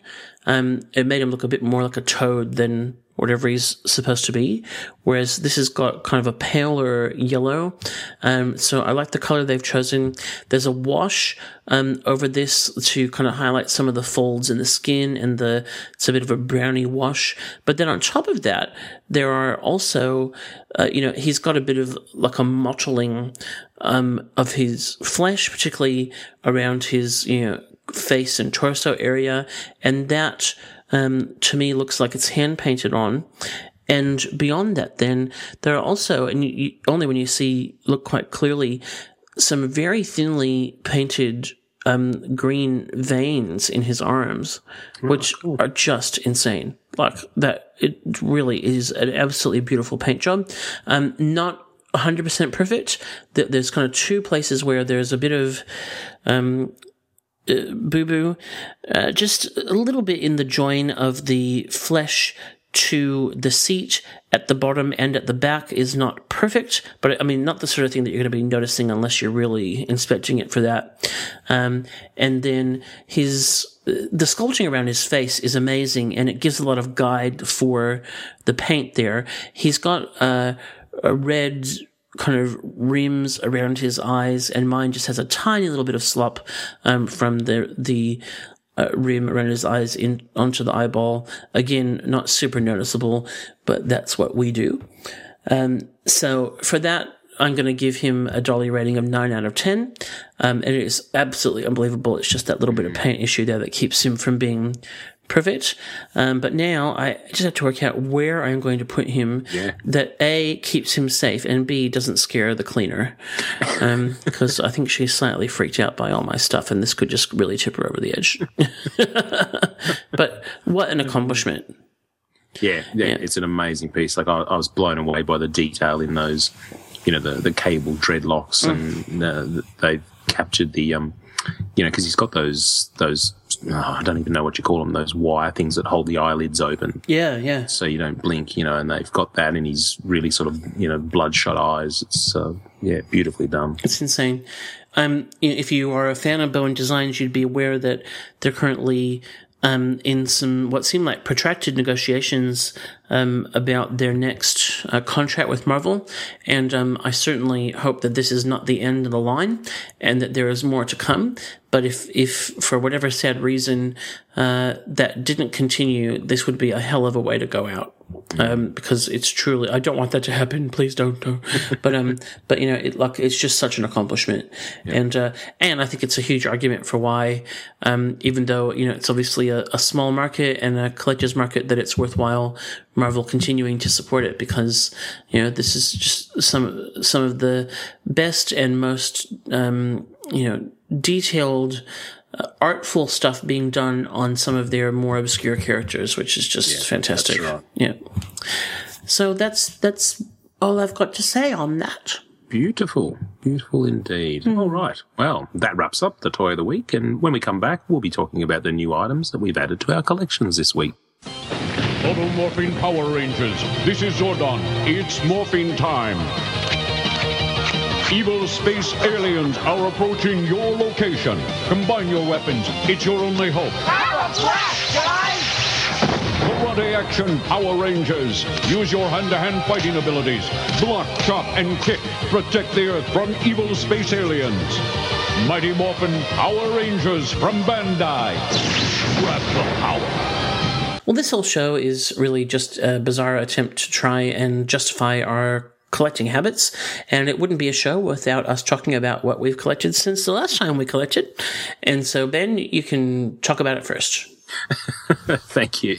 Um, it made him look a bit more like a toad than whatever he's supposed to be. Whereas this has got kind of a paler yellow. Um, so I like the color they've chosen. There's a wash, um, over this to kind of highlight some of the folds in the skin and the, it's a bit of a browny wash. But then on top of that, there are also, uh, you know, he's got a bit of like a mottling, um, of his flesh, particularly around his, you know, face and torso area. And that, um, to me looks like it's hand painted on. And beyond that, then there are also, and you, only when you see, look quite clearly, some very thinly painted um, green veins in his arms, which are just insane. Like that, it really is an absolutely beautiful paint job. Um, not 100% perfect. There's kind of two places where there's a bit of um, uh, boo boo, uh, just a little bit in the join of the flesh to the seat at the bottom and at the back is not perfect, but I mean, not the sort of thing that you're going to be noticing unless you're really inspecting it for that. Um, and then his, the sculpting around his face is amazing and it gives a lot of guide for the paint there. He's got, uh, a red kind of rims around his eyes, and mine just has a tiny little bit of slop um, from the the uh, rim around his eyes in onto the eyeball. Again, not super noticeable, but that's what we do. Um, so for that, I'm going to give him a dolly rating of nine out of ten. Um, and it is absolutely unbelievable. It's just that little bit of paint issue there that keeps him from being perfect. Um, but now I just have to work out where I'm going to put him Yeah. that A keeps him safe and B doesn't scare the cleaner. Because I think she's slightly freaked out by all my stuff and this could just really tip her over the edge. but what an accomplishment. Yeah, yeah, it's an amazing piece. Like I, I was blown away by the detail in those, you know, the the cable dreadlocks, and uh, they've captured the, um, you know, because he's got those those oh, I don't even know what you call them, those wire things that hold the eyelids open, Yeah, yeah. so you don't blink, you know, and they've got that in his really sort of you know bloodshot eyes. It's uh, yeah, beautifully done. It's insane. Um, if you are a fan of Bowen Designs, you'd be aware that they're currently um, in some what seem like protracted negotiations um, about their next uh, contract with Marvel, and um, I certainly hope that this is not the end of the line, and that there is more to come. But if, if for whatever sad reason uh, that didn't continue, this would be a hell of a way to go out. Um, because it's truly, I don't want that to happen. Please don't. No. But um, but you know, it like it's just such an accomplishment, and uh, and I think it's a huge argument for why, um, even though you know it's obviously a, a small market and a collector's market, that it's worthwhile Marvel continuing to support it because you know this is just some some of the best and most um, you know detailed uh, artful stuff being done on some of their more obscure characters which is just fantastic right. yeah so that's that's all i've got to say on that Beautiful, beautiful indeed. All right. Well, that wraps up the toy of the week. And when we come back, we'll be talking about the new items that we've added to our collections this week. Automorphing Power Rangers. This is Zordon. It's morphing time. Evil space aliens are approaching your location. Combine your weapons. It's your only hope. Power blast, guys! Karate action Power Rangers. Use your hand-to-hand fighting abilities. Block, chop, and kick. Protect the Earth from evil space aliens. Mighty Morphin Power Rangers from Bandai. Grab the power. Well, this whole show is really just a bizarre attempt to try and justify our collecting habits, and it wouldn't be a show without us talking about what we've collected since the last time we collected. And so, Ben, you can talk about it first. Thank you.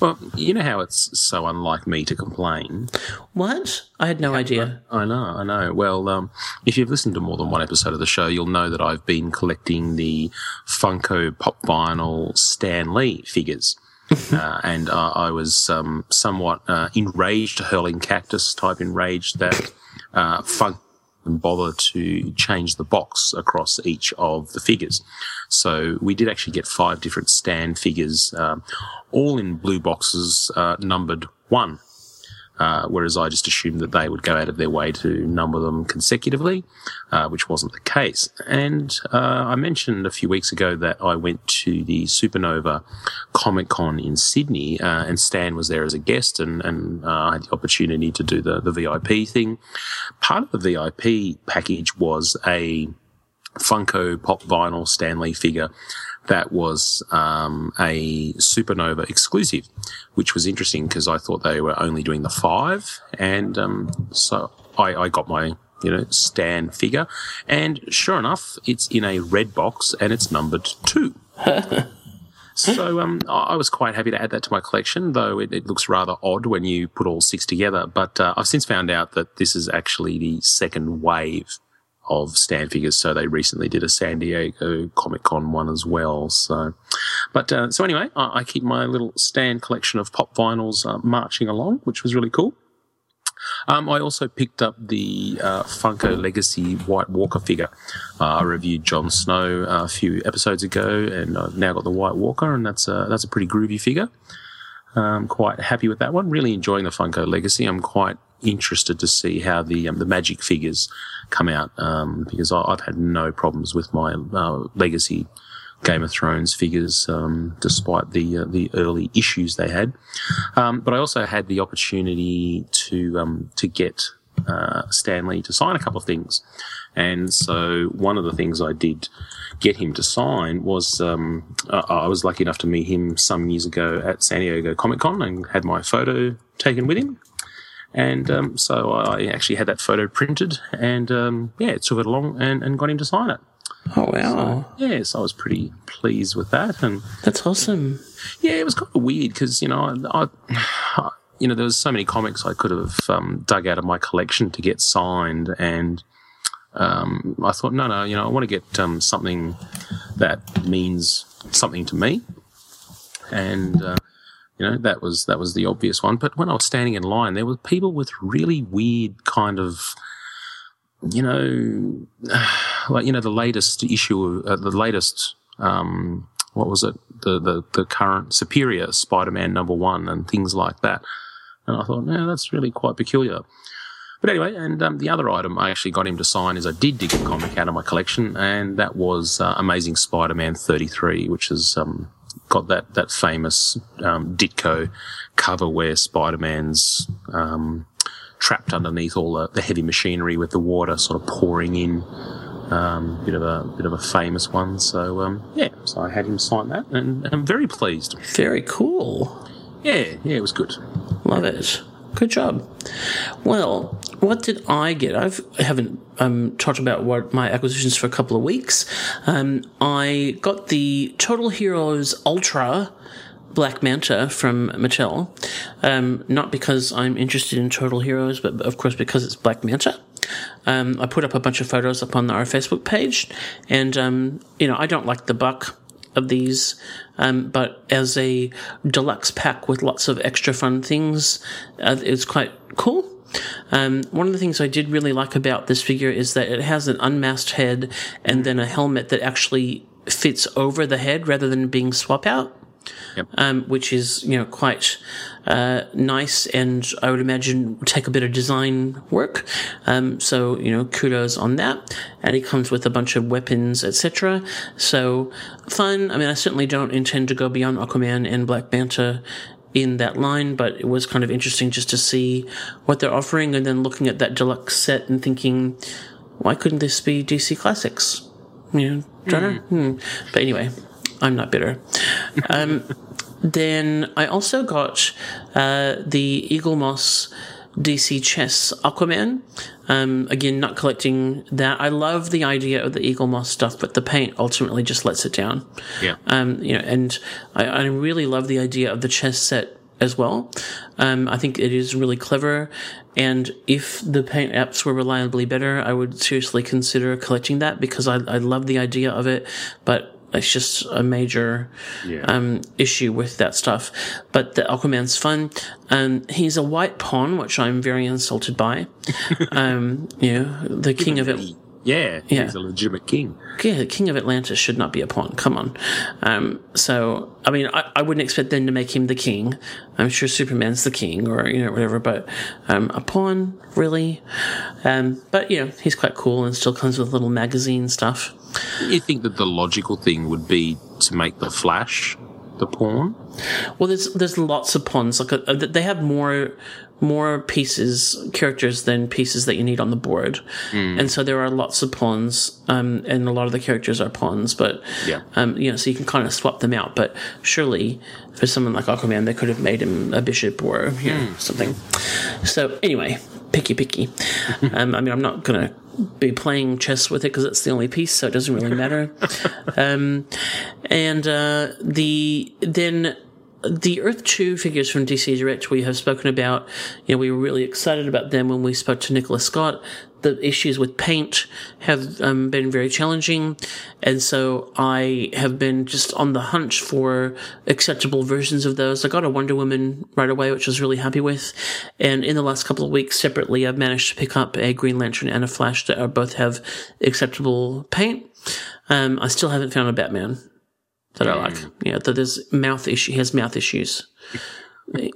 Well, you know how it's so unlike me to complain. What? I had no idea. I know, I know. Well, um, if you've listened to more than one episode of the show, you'll know that I've been collecting the Funko Pop Vinyl Stan Lee figures. uh, and uh, I was um, somewhat uh, enraged, hurling cactus type enraged that uh, Funk didn't bother to change the box across each of the figures. So we did actually get five different Stan figures, um, all in blue boxes, uh, numbered one. Uh, whereas I just assumed that they would go out of their way to number them consecutively, uh, which wasn't the case. And uh, I mentioned a few weeks ago that I went to the Supernova Comic Con in Sydney, uh, and Stan was there as a guest, and, and uh, I had the opportunity to do the, the VIP thing. Part of the VIP package was a Funko Pop Vinyl Stan Lee figure that was um, a Supernova exclusive, which was interesting because I thought they were only doing the five, and um, so I, I got my you know Stan figure, and sure enough, it's in a red box and it's numbered two. So um, I was quite happy to add that to my collection, though it, it looks rather odd when you put all six together. But uh, I've since found out that this is actually the second wave of Stan figures. So they recently did a San Diego Comic Con one as well. So, but uh, so anyway, I, I keep my little Stan collection of pop vinyls uh, marching along, which was really cool. Um, I also picked up the uh, Funko Legacy White Walker figure. Uh, I reviewed Jon Snow uh, a few episodes ago, and I've now got the White Walker, and that's a, that's a pretty groovy figure. I'm um, quite happy with that one. Really enjoying the Funko Legacy. I'm quite interested to see how the um, the Magic figures come out um, because I, I've had no problems with my uh, Legacy Game of Thrones figures, um, despite the uh, the early issues they had. Um, but I also had the opportunity to um, to get uh, Stan Lee to sign a couple of things, and so one of the things I did get him to sign was um, I was lucky enough to meet him some years ago at San Diego Comic Con and had my photo taken with him. And um, so I actually had that photo printed, and um, yeah, it took it along and, and got him to sign it. Oh wow, Yes, I was pretty pleased with that, and that's awesome. yeah, it was kind of weird because you know, I, I, you know, there was so many comics I could have um, dug out of my collection to get signed, and um, I thought, no, no, you know, I want to get um, something that means something to me, and uh, you know, that was that was the obvious one. But when I was standing in line, there were people with really weird kind of you know, like you know, the latest issue, uh, the latest, um, what was it? The the the current Superior Spider-Man number one and things like that. And I thought, no, that's really quite peculiar. But anyway, and um, the other item I actually got him to sign is I did dig a comic out of my collection, and that was uh, Amazing Spider-Man 33, which is um, got that that famous um, Ditko cover where Spider-Man's um, trapped underneath all the, the heavy machinery with the water sort of pouring in. Um, bit of a bit of a famous one. So um, yeah, so I had him sign that, and I'm very pleased. Very cool. Yeah, yeah, it was good. Love it. Good job. Well, what did I get? I've, I haven't um, talked about what my acquisitions for a couple of weeks. Um, I got the Total Heroes Ultra Black Manta from Mattel. Um, not because I'm interested in Total Heroes, but of course because it's Black Manta. Um, I put up a bunch of photos up on our Facebook page, and um, you know I don't like the buck of these, um, but as a deluxe pack with lots of extra fun things, uh, it's quite cool. Um, one of the things I did really like about this figure is that it has an unmasked head and then a helmet that actually fits over the head rather than being swap out. Yep. Um, which is you know quite uh, nice, and I would imagine take a bit of design work. Um, so you know, kudos on that. And it comes with a bunch of weapons, etc. So fun. I mean, I certainly don't intend to go beyond Aquaman and Black Manta in that line, but it was kind of interesting just to see what they're offering, and then looking at that deluxe set and thinking, why couldn't this be DC Classics? You know, don't. Hmm. But anyway, I'm not bitter. Um, then I also got uh, the Eaglemoss DC Chess Aquaman. Um, again, not collecting that. I love the idea of the Eaglemoss stuff, but the paint ultimately just lets it down. Yeah. Um, you know, and I, I really love the idea of the chess set as well. Um, I think it is really clever. And if the paint apps were reliably better, I would seriously consider collecting that because I, I love the idea of it. But it's just a major Yeah. um, issue with that stuff. But the Aquaman's fun. Um, he's a white pawn, which I'm very insulted by. um, you know, the king of it. Yeah, Yeah. he's a legitimate king. Yeah, the King of Atlantis should not be a pawn. Come on. Um, so, I mean, I, I wouldn't expect them to make him the king. I'm sure Superman's the king or, you know, whatever, but um, a pawn, really? Um, but, you know, he's quite cool and still comes with little magazine stuff. You think that the logical thing would be to make the Flash the pawn? Well, there's there's lots of pawns. Like uh, they have more more pieces, characters than pieces that you need on the board, and so there are lots of pawns, um, and a lot of the characters are pawns. But Yeah. um, you know, so you can kind of swap them out. But surely, for someone like Aquaman, they could have made him a bishop or you know, something. So anyway, picky, picky. um, I mean, I'm not gonna be playing chess with it because it's the only piece, so it doesn't really matter. um, and uh, the then the Earth 2 figures from DC Direct we have spoken about, you know, we were really excited about them when we spoke to Nicholas Scott. The issues with paint have um, been very challenging, and so I have been just on the hunch for acceptable versions of those. I got a Wonder Woman right away, which I was really happy with, and in the last couple of weeks, separately, I've managed to pick up a Green Lantern and a Flash that both have acceptable paint. Um, I still haven't found a Batman that I like. Yeah, that there's mouth issue. He has mouth issues.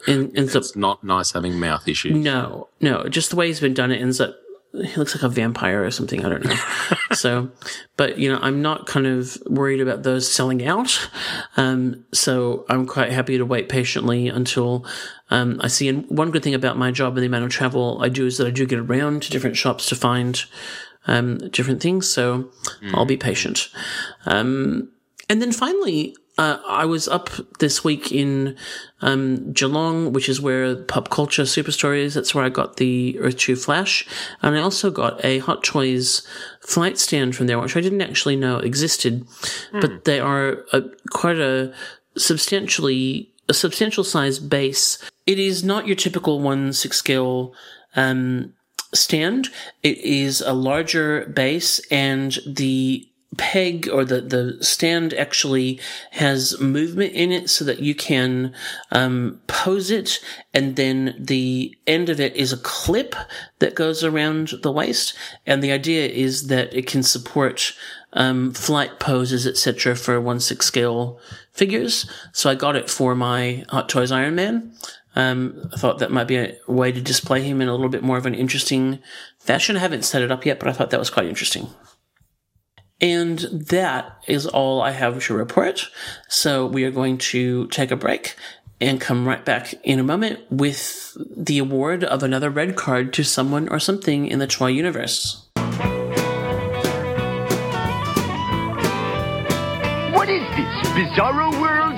And, so, It's not nice having mouth issues. no, no, just the way he's been done, it ends up. He looks like a vampire or something. I don't know. so, but you know, I'm not kind of worried about those selling out. Um, so I'm quite happy to wait patiently until um, I see. And one good thing about my job and the amount of travel I do is that I do get around to different shops to find um, different things. So I'll be patient. Um, and then finally, uh, I was up this week in um, Geelong, which is where Pop Culture Superstore is. That's where I got the Earth 2 Flash. And I also got a Hot Toys flight stand from there, which I didn't actually know existed. But they are a, quite a substantially, a substantial size base. It is not your typical 1 6 scale um, stand. It is a larger base and the peg or the, the stand actually has movement in it so that you can um, pose it and then the end of it is a clip that goes around the waist and the idea is that it can support um, flight poses etc for 1 6 scale figures so i got it for my hot toys iron man um, I thought that might be a way to display him in a little bit more of an interesting fashion. I haven't set it up yet, but I thought that was quite interesting. And that is all I have to report. So we are going to take a break and come right back in a moment with the award of another red card to someone or something in the Troy universe. What is this, Bizarro World?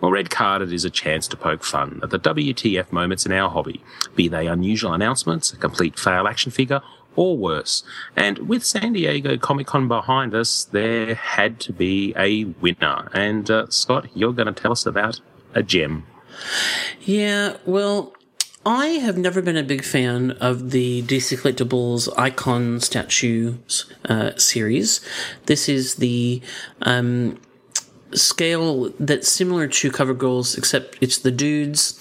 Well, Red Carded is a chance to poke fun at the WTF moments in our hobby, be they unusual announcements, a complete fail action figure, or worse. And with San Diego Comic Con behind us, there had to be a winner. And uh, Scott, you're going to tell us about a gem. Yeah, well, I have never been a big fan of the DC Collectibles Icon Statues uh, series. This is the um, scale that's similar to Cover Girls, except it's the dudes,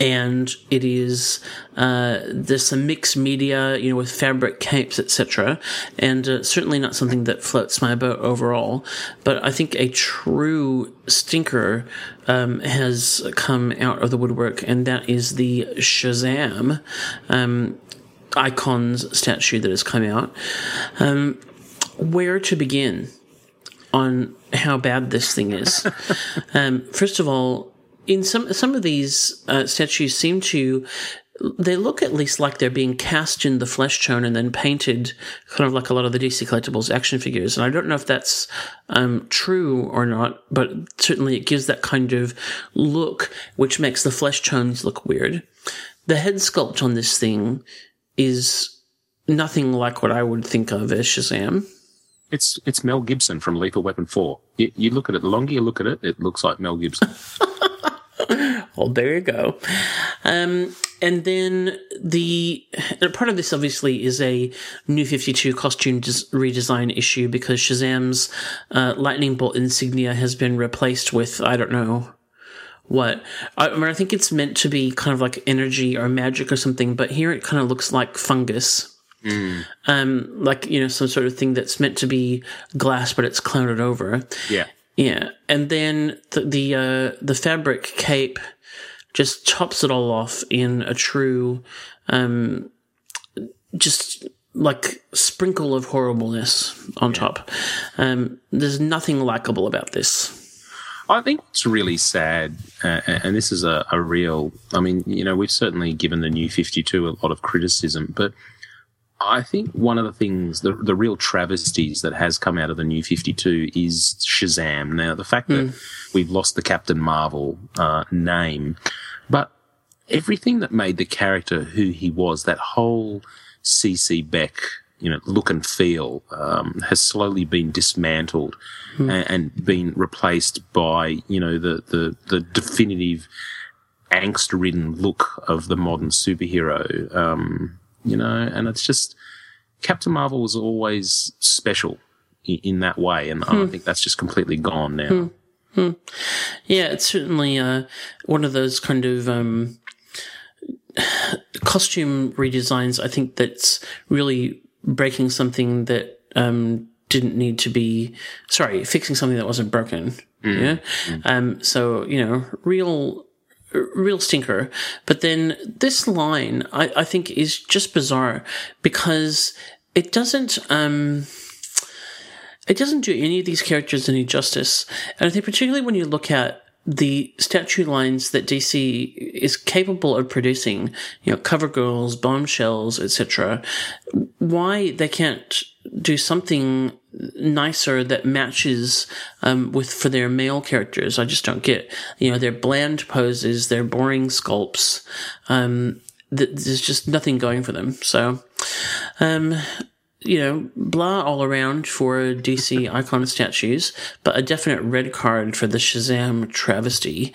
and it is uh, there's some mixed media, you know, with fabric capes, etc. And uh, certainly not something that floats my boat overall. But I think a true stinker um, has come out of the woodwork, and that is the Shazam. Um, icons statue that has come out. Um, where to begin on how bad this thing is? um, first of all, in some some of these uh, statues seem to they look at least like they're being cast in the flesh tone and then painted kind of like a lot of the DC collectibles action figures. And I don't know if that's um, true or not, but certainly it gives that kind of look, which makes the flesh tones look weird. The head sculpt on this thing is nothing like what I would think of as Shazam. It's it's Mel Gibson from Lethal Weapon 4. You, you look at it, the longer you look at it, it looks like Mel Gibson. Well, there you go. Um, and then the part of this obviously is a new 52 costume des- redesign issue because Shazam's uh, lightning bolt insignia has been replaced with, I don't know what. I, I mean, I think it's meant to be kind of like energy or magic or something, but here it kind of looks like fungus. Um, like you know, some sort of thing that's meant to be glass, but it's clouded over. Yeah. Yeah, and then the the, uh, the fabric cape just tops it all off in a true, um, just like sprinkle of horribleness on top. Um, there's nothing likable about this. I think it's really sad, uh, and this is a, a real. I mean, you know, we've certainly given the new Fifty Two a lot of criticism, but I think one of the things, the the real travesties that has come out of the new Fifty Two is Shazam. Now, the fact that we've lost the Captain Marvel uh, name, but everything that made the character who he was, that whole CC Beck, you know, look and feel, um, has slowly been dismantled and, and been replaced by, you know, the the the definitive angst-ridden look of the modern superhero. Um, you know, and it's just Captain Marvel was always special in, in that way, and I think that's just completely gone now. Yeah, it's certainly uh, one of those kind of um, costume redesigns. I think that's really breaking something that um, didn't need to be. Sorry, fixing something that wasn't broken. Yeah. Um, so you know, real. Real stinker, but then this line I, I think is just bizarre because it doesn't um, it doesn't do any of these characters any justice. And I think particularly when you look at the statue lines that DC is capable of producing, you know, cover girls, bombshells, etc., why they can't do something nicer that matches um, with for their male characters, I just don't get. You know, their bland poses, their boring sculpts. Um, th- there's just nothing going for them. So, um, you know, blah all around for DC icon statues, but a definite red card for the Shazam travesty,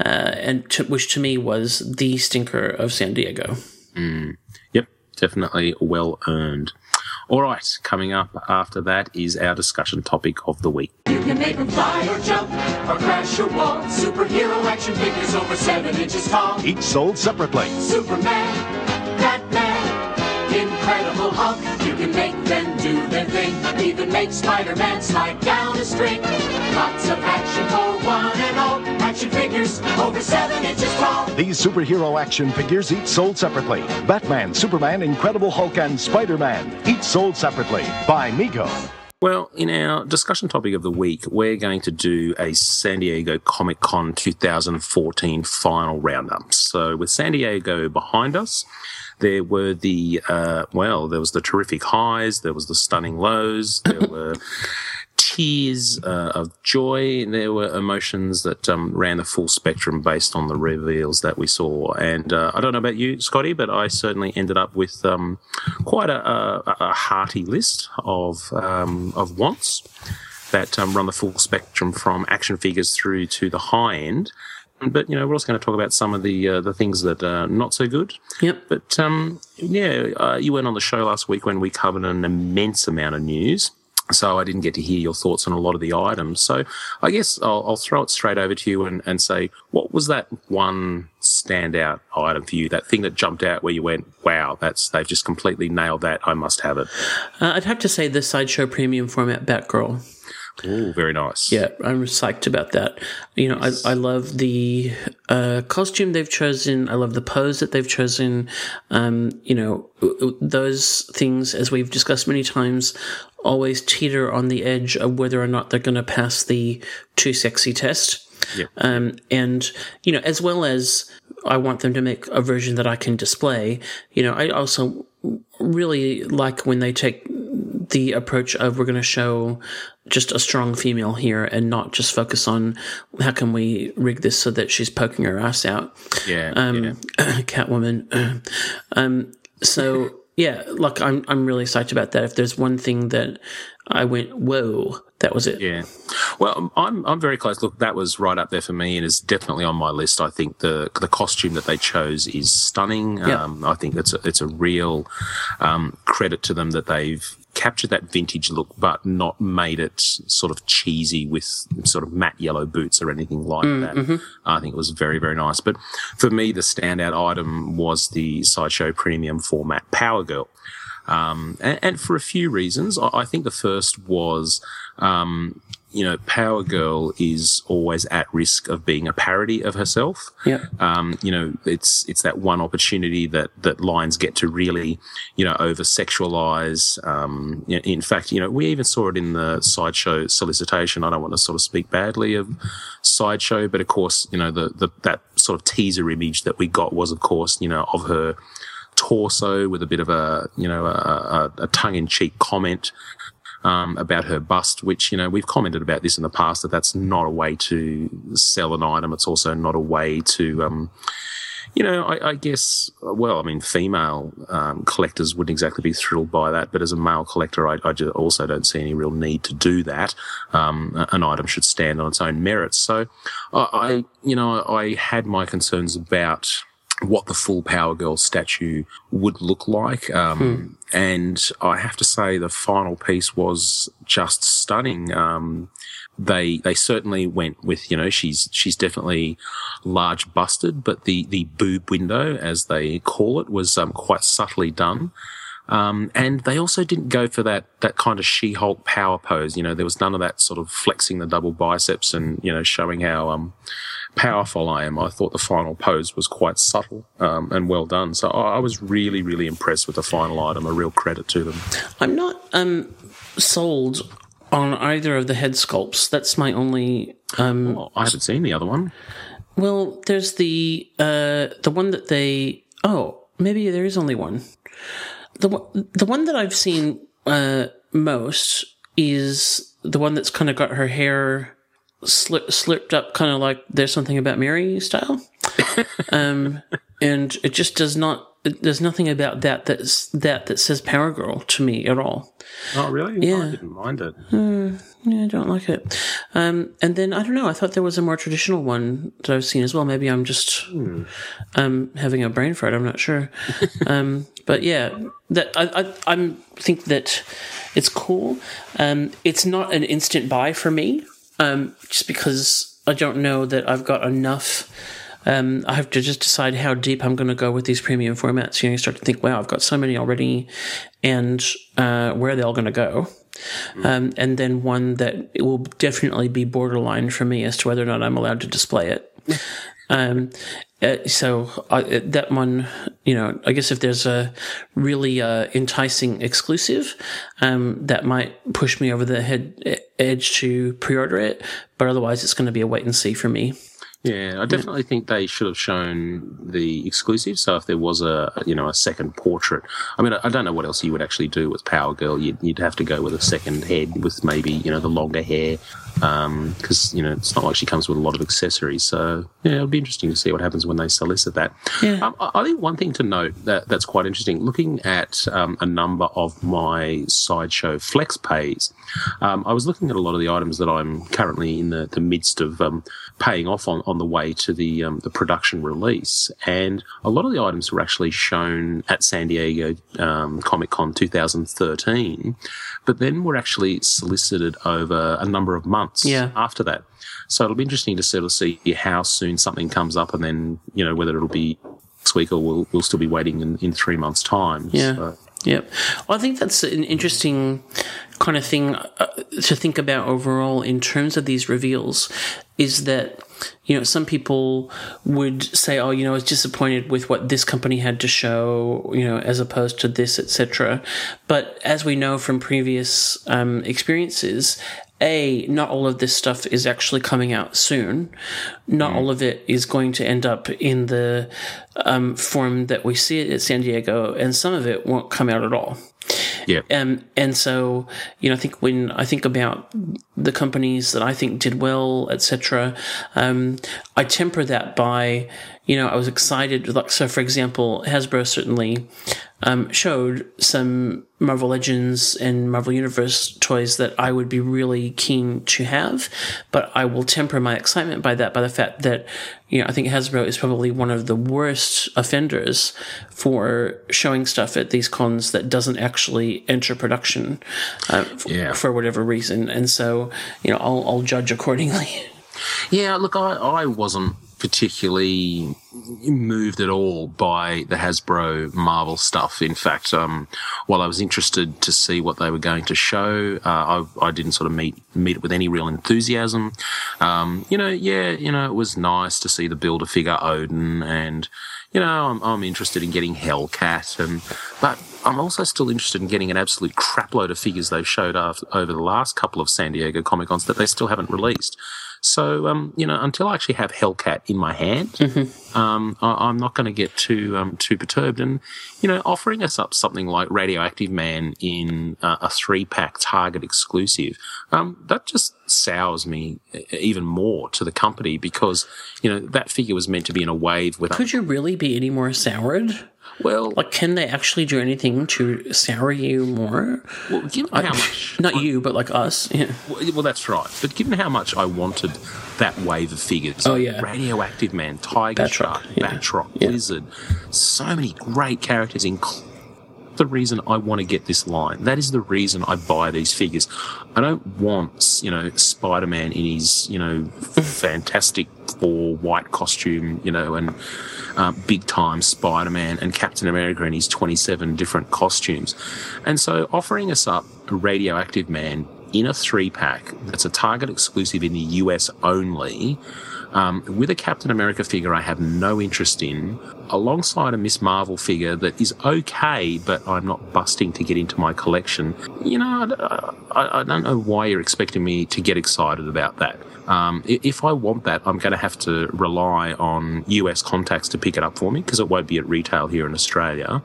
uh, and to, which to me was the stinker of San Diego. Yep, definitely well earned. All right, coming up after that is our discussion topic of the week. You can make them fly or jump or crash or walk. Superhero action figures over seven inches tall. Each sold separately. Superman, Batman, Incredible Hulk. Thing. Even make Spider-Man slide down a string. Lots of action for one and all. Action figures over seven inches tall. These superhero action figures each sold separately. Batman, Superman, Incredible Hulk, and Spider-Man, each sold separately by Mego. Well, in our discussion topic of the week, we're going to do a San Diego Comic Con 2014 final roundup. So, with San Diego behind us, there were the, uh, well, there was the terrific highs, there was the stunning lows, there were tears uh, of joy, there were emotions that um, ran the full spectrum based on the reveals that we saw. And uh, I don't know about you, Scotty, but I certainly ended up with um, quite a, a, a hearty list of um, of wants that um, run the full spectrum from action figures through to the high end. But you know, we're also going to talk about some of the uh, the things that are not so good. Yep. But um, yeah, uh, you went on the show last week when we covered an immense amount of news. So I didn't get to hear your thoughts on a lot of the items. So I guess I'll, I'll throw it straight over to you and, and say, what was that one standout item for you? That thing that jumped out where you went, wow, that's they've just completely nailed that. I must have it. Uh, I'd have to say the sideshow premium format Batgirl. Ooh, very nice. Yeah, I'm psyched about that. You know, I, I love the uh, costume they've chosen. I love the pose that they've chosen. Um, you know, those things, as we've discussed many times, always teeter on the edge of whether or not they're going to pass the too sexy test. Yeah. Um, and, you know, as well as I want them to make a version that I can display, you know, I also really like when they take the approach of we're going to show just a strong female here and not just focus on how can we rig this so that she's poking her ass out. Yeah. Um, yeah. Catwoman. um, so yeah, look, I'm I'm really psyched about that. If there's one thing that I went, whoa, that was it. Yeah. Well, I'm I'm very close. Look, that was right up there for me, and is definitely on my list. I think the the costume that they chose is stunning. Yeah. Um, I think it's a, it's a real um, credit to them that they've captured that vintage look, but not made it sort of cheesy with sort of matte yellow boots or anything like that. I think it was very, very nice. But for me, the standout item was the Sideshow Premium format Power Girl. Um, and, and for a few reasons, I, I think the first was, um, you know, Power Girl is always at risk of being a parody of herself. Yeah. Um, you know, it's it's that one opportunity that that lines get to really, you know, over sexualize. Um, in fact, you know, we even saw it in the sideshow solicitation. I don't want to sort of speak badly of sideshow, but of course, you know, the, the that sort of teaser image that we got was, of course, you know, of her torso with a bit of a you know a, a, a tongue-in-cheek comment um, about her bust, which you know we've commented about this in the past that that's not a way to sell an item. It's also not a way to um, you know, I, I guess, well, I mean, female um, collectors wouldn't exactly be thrilled by that, but as a male collector, I, I also don't see any real need to do that. Um, an item should stand on its own merits. So, I, I you know, I had my concerns about what the full Power Girl statue would look like. Um, And I have to say, the final piece was just stunning. Um, they they certainly went with you know she's she's definitely large busted, but the the boob window as they call it was um, quite subtly done. Um, and they also didn't go for that that kind of She-Hulk power pose. You know, there was none of that sort of flexing the double biceps and you know showing how um, powerful I am. I thought the final pose was quite subtle um, and well done. So I, I was really really impressed with the final item. A real credit to them. I'm not um, sold on either of the head sculpts. That's my only. Um, Well, I haven't seen the other one. well, there's the uh, the one that they. Oh, maybe there is only one. The the one that I've seen uh, most is the one that's kind of got her hair slip, slipped up, kind of like "There's Something About Mary" style. um, and it just does not. There's nothing about that that's that that says Power Girl to me at all. Oh really? Yeah. I didn't mind it. Yeah, I don't like it. Um, and then I don't know. I thought there was a more traditional one that I've seen as well. Maybe I'm just um, having a brain fart. I'm not sure. um, but yeah, that I, I I'm think that it's cool. Um, it's not an instant buy for me, um, just because I don't know that I've got enough. Um, I have to just decide how deep I'm going to go with these premium formats. You know, you start to think, wow, I've got so many already, and uh, where are they all going to go? Um, and then one that it will definitely be borderline for me as to whether or not I'm allowed to display it. um, uh, so I, uh, that one, you know, I guess if there's a really uh, enticing exclusive, um, that might push me over the head edge to pre-order it. But otherwise, it's going to be a wait and see for me. Yeah, I definitely think they should have shown the exclusive. So if there was a you know a second portrait, I mean, I, I don't know what else you would actually do with Power Girl. You'd, you'd have to go with a second head with maybe you know the longer hair, because you know it's not like she comes with a lot of accessories. So yeah, it'll be interesting to see what happens when they solicit that. Yeah. Um, I I think one thing to note that that's quite interesting. Looking at um, a number of my sideshow flex pays, um, I was looking at a lot of the items that I'm currently in the, the midst of um, paying off on, on the way to the um, the production release, and a lot of the items were actually shown at San Diego um, Comic Con 2013, but then were actually solicited over a number of months Yeah. after that. So it'll be interesting to sort of see how soon something comes up, and then you know whether it'll be next week or we'll we'll still be waiting in, in three months' time. Yeah. So- Yep. Well, I think that's an interesting kind of thing uh, to think about overall in terms of these reveals is that, you know, some people would say, oh, you know, I was disappointed with what this company had to show, you know, as opposed to this, etc. But as we know from previous um, experiences, a, not all of this stuff is actually coming out soon. Not all of it is going to end up in the um, form that we see it at San Diego, and some of it won't come out at all. yeah. Um, and so, you know, I think when I think about the companies that I think did well, etc., um, I temper that by, you know, I was excited. Like, so, for example, Hasbro certainly um, showed some Marvel Legends and Marvel Universe toys that I would be really keen to have, but I will temper my excitement by that by the fact that, you know, I think Hasbro is probably one of the worst offenders for showing stuff at these cons that doesn't actually enter production uh, f- Yeah. for whatever reason. And so, you know, I'll, I'll judge accordingly. Yeah, look, I, I wasn't particularly moved at all by the Hasbro Marvel stuff. In fact, um, while I was interested to see what they were going to show, uh, I, I didn't sort of meet meet it with any real enthusiasm. Um, you know, yeah, you know, it was nice to see the Builder Figure Odin, and you know, I'm, I'm interested in getting Hellcat, and but I'm also still interested in getting an absolute crapload of figures they've showed after, over the last couple of San Diego Comic Cons that they still haven't released. So, um, you know, until I actually have Hellcat in my hand, um, I, I'm not going to get too um, too perturbed. And you know, offering us up something like Radioactive Man in uh, a three pack Target exclusive, um, that just sours me even more to the company because you know that figure was meant to be in a wave with. Could you really be any more soured? Well, like, can they actually do anything to sour you more? Well, given I- how much, not you, but like us. Yeah. Well, well, that's right. But given how much I wanted that wave of figures, Oh, yeah. Radioactive Man, Tiger Shark, Batroc, Blizzard, so many great characters, including the reason I want to get this line. That is the reason I buy these figures. I don't want, you know, Spider Man in his, you know, fantastic four white costume, you know, and uh, big time Spider Man and Captain America in his 27 different costumes. And so offering us up a Radioactive Man in a three pack that's a Target exclusive in the US only. Um, with a Captain America figure I have no interest in, alongside a Miss Marvel figure that is okay, but I'm not busting to get into my collection. You know, I, I, don't know why you're expecting me to get excited about that. Um, if I want that, I'm going to have to rely on US contacts to pick it up for me because it won't be at retail here in Australia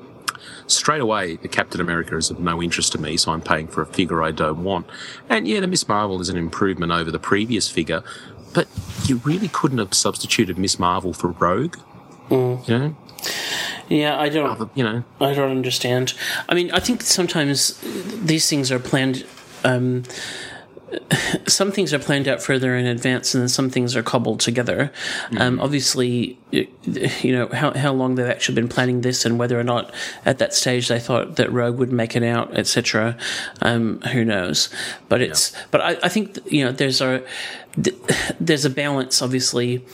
straight away, the Captain America is of no interest to me, so I'm paying for a figure I don't want. And yeah, the Miss Marvel is an improvement over the previous figure, but you really couldn't have substituted Miss Marvel for Rogue. You know, Yeah, I don't. you know, I don't understand. I mean, I think sometimes these things are planned. Um, some things are planned out further in advance, and then some things are cobbled together. Um, obviously, you know how how long they've actually been planning this, and whether or not at that stage they thought that Rogue would make it out, etc. Um, who knows? But it's but I, I think you know there's a there's a balance, obviously,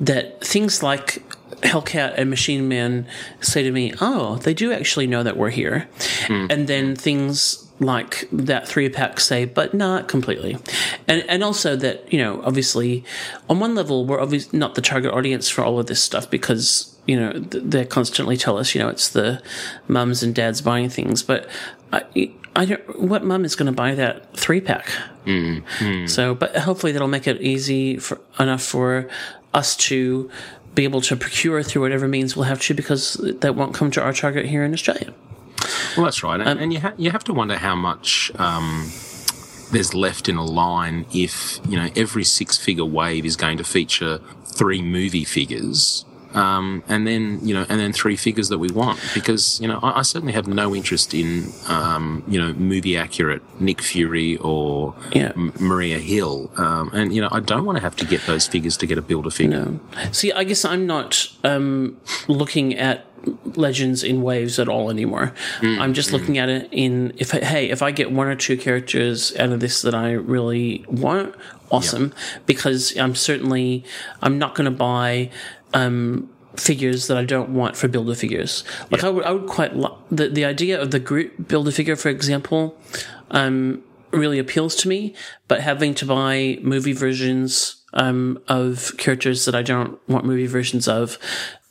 that things like Hellcat and Machine Man say to me, "Oh, they do actually know that we're here," and then things like that three pack say, "But not completely," and and also that you know, obviously, on one level, we're obviously not the target audience for all of this stuff because you know th- they constantly tell us, you know, it's the mums and dads buying things, but I. I don't, what mum is going to buy that three pack? Mm-hmm. So, but hopefully that'll make it easy for enough for us to be able to procure through whatever means we'll have to, because that won't come to our target here in Australia. Well, that's right, and, and you ha- you have to wonder how much um, there's left in a line if you know every six figure wave is going to feature three movie figures. Um, and then you know, and then three figures that we want, because you know, I, I certainly have no interest in um, you know movie accurate Nick Fury or M- Maria Hill, um, and you know, I don't want to have to get those figures to get a builder figure. See, I guess I'm not um, looking at legends in waves at all anymore. I'm just looking at it in if hey, if I get one or two characters out of this that I really want, awesome. Because I'm certainly I'm not going to buy um, figures that I don't want for builder figures. Like I would, I would quite lo- the the idea of the Groot builder figure, for example. Um, really appeals to me, but having to buy movie versions um, of characters that I don't want movie versions of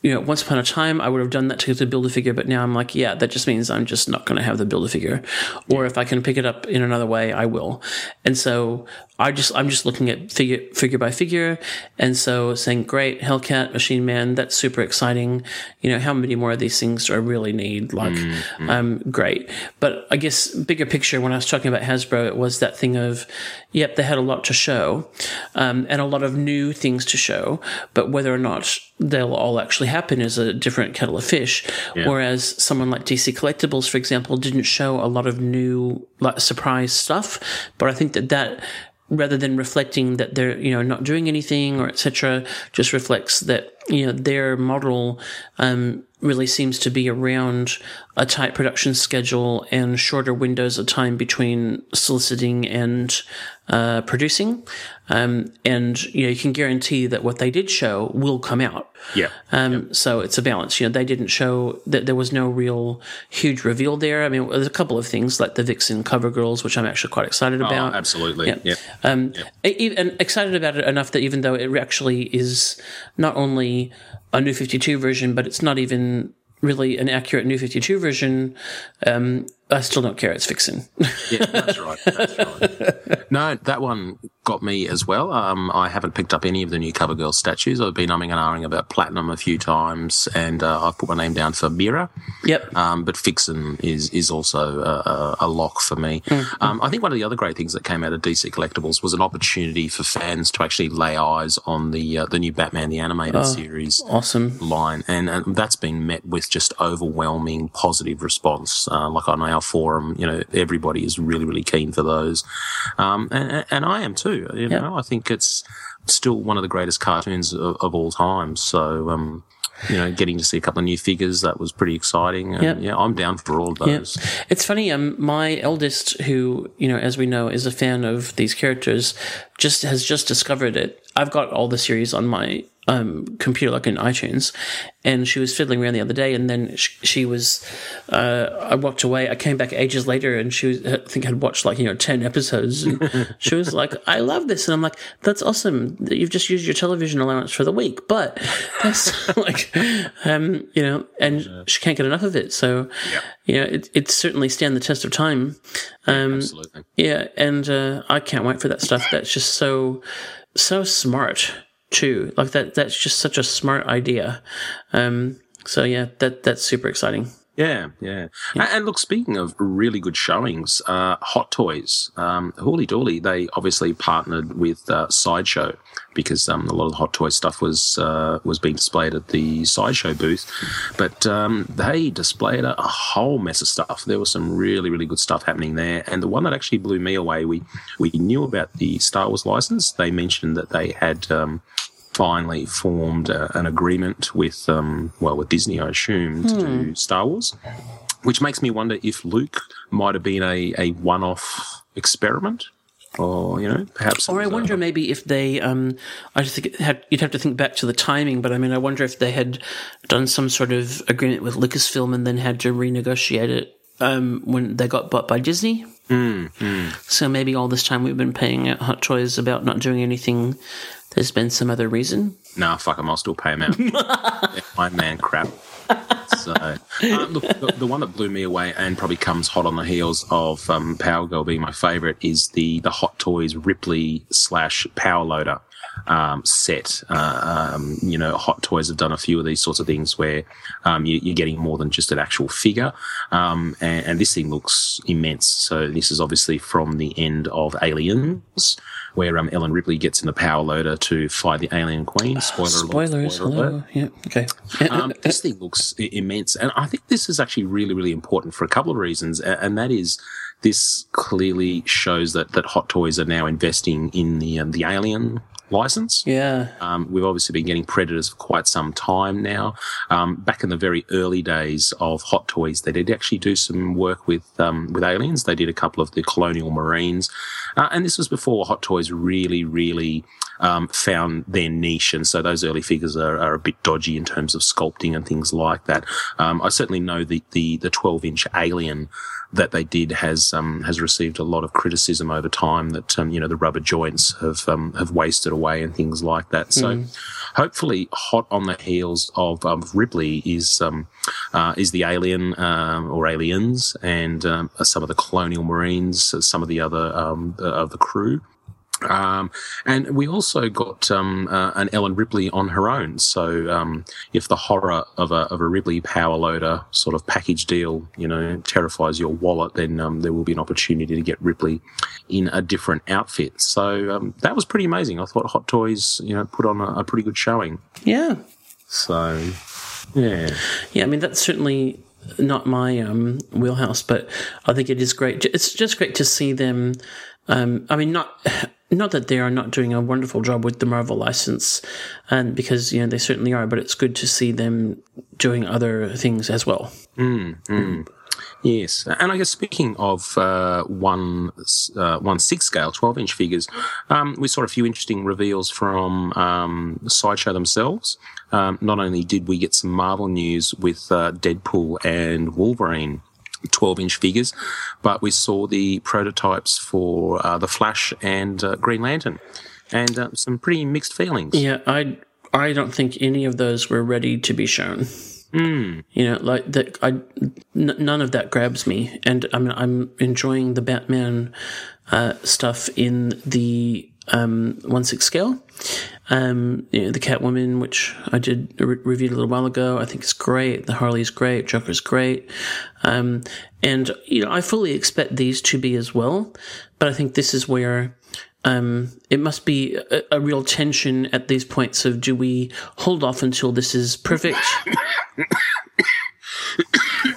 you know, once upon a time, I would have done that to, to build a figure, but now I'm like, yeah, that just means I'm just not going to have the build a figure. Or if I can pick it up in another way, I will. And so I just, I'm just looking at figure, figure by figure. And so saying, great, Hellcat, Machine Man, that's super exciting. You know, how many more of these things do I really need? Like, um, great. But I guess bigger picture, when I was talking about Hasbro, it was that thing of, yep, they had a lot to show, um, and a lot of new things to show, but whether or not they'll all actually happen is a different kettle of fish. Yeah. Whereas someone like DC Collectibles, for example, didn't show a lot of new like surprise stuff, but I think that that rather than reflecting that they're you know not doing anything or etc just reflects that you know their model um, really seems to be around a tight production schedule and shorter windows of time between soliciting and uh, producing um, and you know you can guarantee that what they did show will come out Yeah. um, So it's a balance. You know, they didn't show that there was no real huge reveal there. I mean, there's a couple of things like the Vixen cover girls, which I'm actually quite excited Oh, about. absolutely. Yeah. Yeah. Um, e- and excited about it enough that even though it actually is not only a new 52 version, but it's not even really an accurate new 52 version, um, I still don't care. It's Vixen. Yeah, that's right. That's right. No, that one got me as well. Um, I haven't picked up any of the new CoverGirl statues. I've been umming and ahhing about Platinum a few times, and uh, I've put my name down for Mera. yep. Um, but Vixen is is also a, a, lock for me. Mm-hmm. Um, I think one of the other great things that came out of DC Collectibles was an opportunity for fans to actually lay eyes on the uh, the new Batman the animated Oh. series Awesome. line, and, and that's been met with just overwhelming positive response. Uh, like on our forum, you know, everybody is really, really keen for those, um, and, and I am too. You know, I think it's still one of the greatest cartoons of, of all time. So. Um, you know, getting to see a couple of new figures that was pretty exciting. And Yep. Yeah, I'm down for all of Yeah. those. It's funny, um, my eldest, who, you know, as we know, is a fan of these characters, just has just discovered it. I've got all the series on my um, computer, like in iTunes, and she was fiddling around the other day, and then she, she was, uh, I walked away. I came back ages later, and she was, I think had watched like, you know, 10 episodes. And she was like, I love this. And I'm like, that's awesome. You've just used your television allowance for the week, but that's like, um, you know, and she can't get enough of it. So, you know, it, it's certainly stand the test of time. Um, Absolutely. yeah, and uh, I can't wait for that stuff. That's just so so smart too. Like that. That's just such a smart idea. Um, so yeah, that that's super exciting. Yeah, yeah. And, and look, speaking of really good showings, uh, Hot Toys, um, Hooly Dooly, they obviously partnered with uh, Sideshow because um, a lot of the Hot Toy stuff was uh, was being displayed at the Sideshow booth. But um, they displayed a, a whole mess of stuff. There was some really, really good stuff happening there. And the one that actually blew me away, we we knew about the Star Wars license. They mentioned that they had. Um, finally formed uh, an agreement with, um, well, with Disney, I assume, to do Star Wars, which makes me wonder if Luke might have been a, a one off experiment. Or, you know, perhaps. Or I a- wonder maybe if they, um, I just think had, you'd have to think back to the timing, but I mean, I wonder if they had done some sort of agreement with Lucasfilm and then had to renegotiate it um, when they got bought by Disney. So maybe all this time we've been paying out Hot Toys about not doing anything. There's been some other reason. Nah, fuck him. I'll still pay him out. My man crap. So, uh, look, the, the one that blew me away and probably comes hot on the heels of um, Power Girl being my favourite is the the Hot Toys Ripley slash Power Loader um, set. Uh, um, you know, Hot Toys have done a few of these sorts of things where um, you, you're getting more than just an actual figure, um, and, and this thing looks immense. So this is obviously from the end of Aliens. Where um, Ellen Ripley gets in the power loader to fight the alien queen. Spoiler alert. Spoilers. spoiler alert Yeah. Okay. um, this thing looks immense, and I think this is actually really, really important for a couple of reasons, and that is this clearly shows that that Hot Toys are now investing in the um, the Alien license. yeah. Um, we've obviously been getting Predators for quite some time now. Um, back in the very early days of Hot Toys, they did actually do some work with um, with aliens. They did a couple of the Colonial Marines, uh, and this was before Hot Toys really, really um, found their niche, and so those early figures are, are a bit dodgy in terms of sculpting and things like that. Um, I certainly know the the the 12 inch Alien that they did has um, has received a lot of criticism over time that um, you know the rubber joints have um, have wasted away and things like that. So Mm. hopefully, hot on the heels of um, Ripley is um, uh, is the alien um, or aliens and um, some of the colonial marines, some of the other um, of the crew. Um, and we also got um, uh, an Ellen Ripley on her own. So um, if the horror of a, of a Ripley power loader sort of package deal, you know, terrifies your wallet, then um, there will be an opportunity to get Ripley in a different outfit. So um, that was pretty amazing. I thought Hot Toys, you know, put on a, a pretty good showing. Yeah. So yeah, Yeah, I mean that's certainly not my um, wheelhouse, but I think it is great. It's just great to see them. Um, I mean, not not that they are not doing a wonderful job with the Marvel license, and because you know they certainly are, but it's good to see them doing other things as well. Mm, mm. Yes, and I guess speaking of uh, one uh, one six scale, twelve inch figures, um, we saw a few interesting reveals from um, Sideshow themselves. Um, not only did we get some Marvel news with uh, Deadpool and Wolverine. 12 inch figures, but we saw the prototypes for uh, the Flash and uh, Green Lantern, and uh, some pretty mixed feelings. Yeah, I I don't think any of those were ready to be shown. Mm. You know, like that. I n- none of that grabs me, and I mean, I'm enjoying the Batman uh, stuff in the um, one six scale. Um, you know, the Catwoman, which I did re- reviewed a little while ago, I think is great. The Harley's great. Joker's great. Um, and you know, I fully expect these to be as well. But I think this is where um, it must be a, a real tension at these points of do we hold off until this is perfect?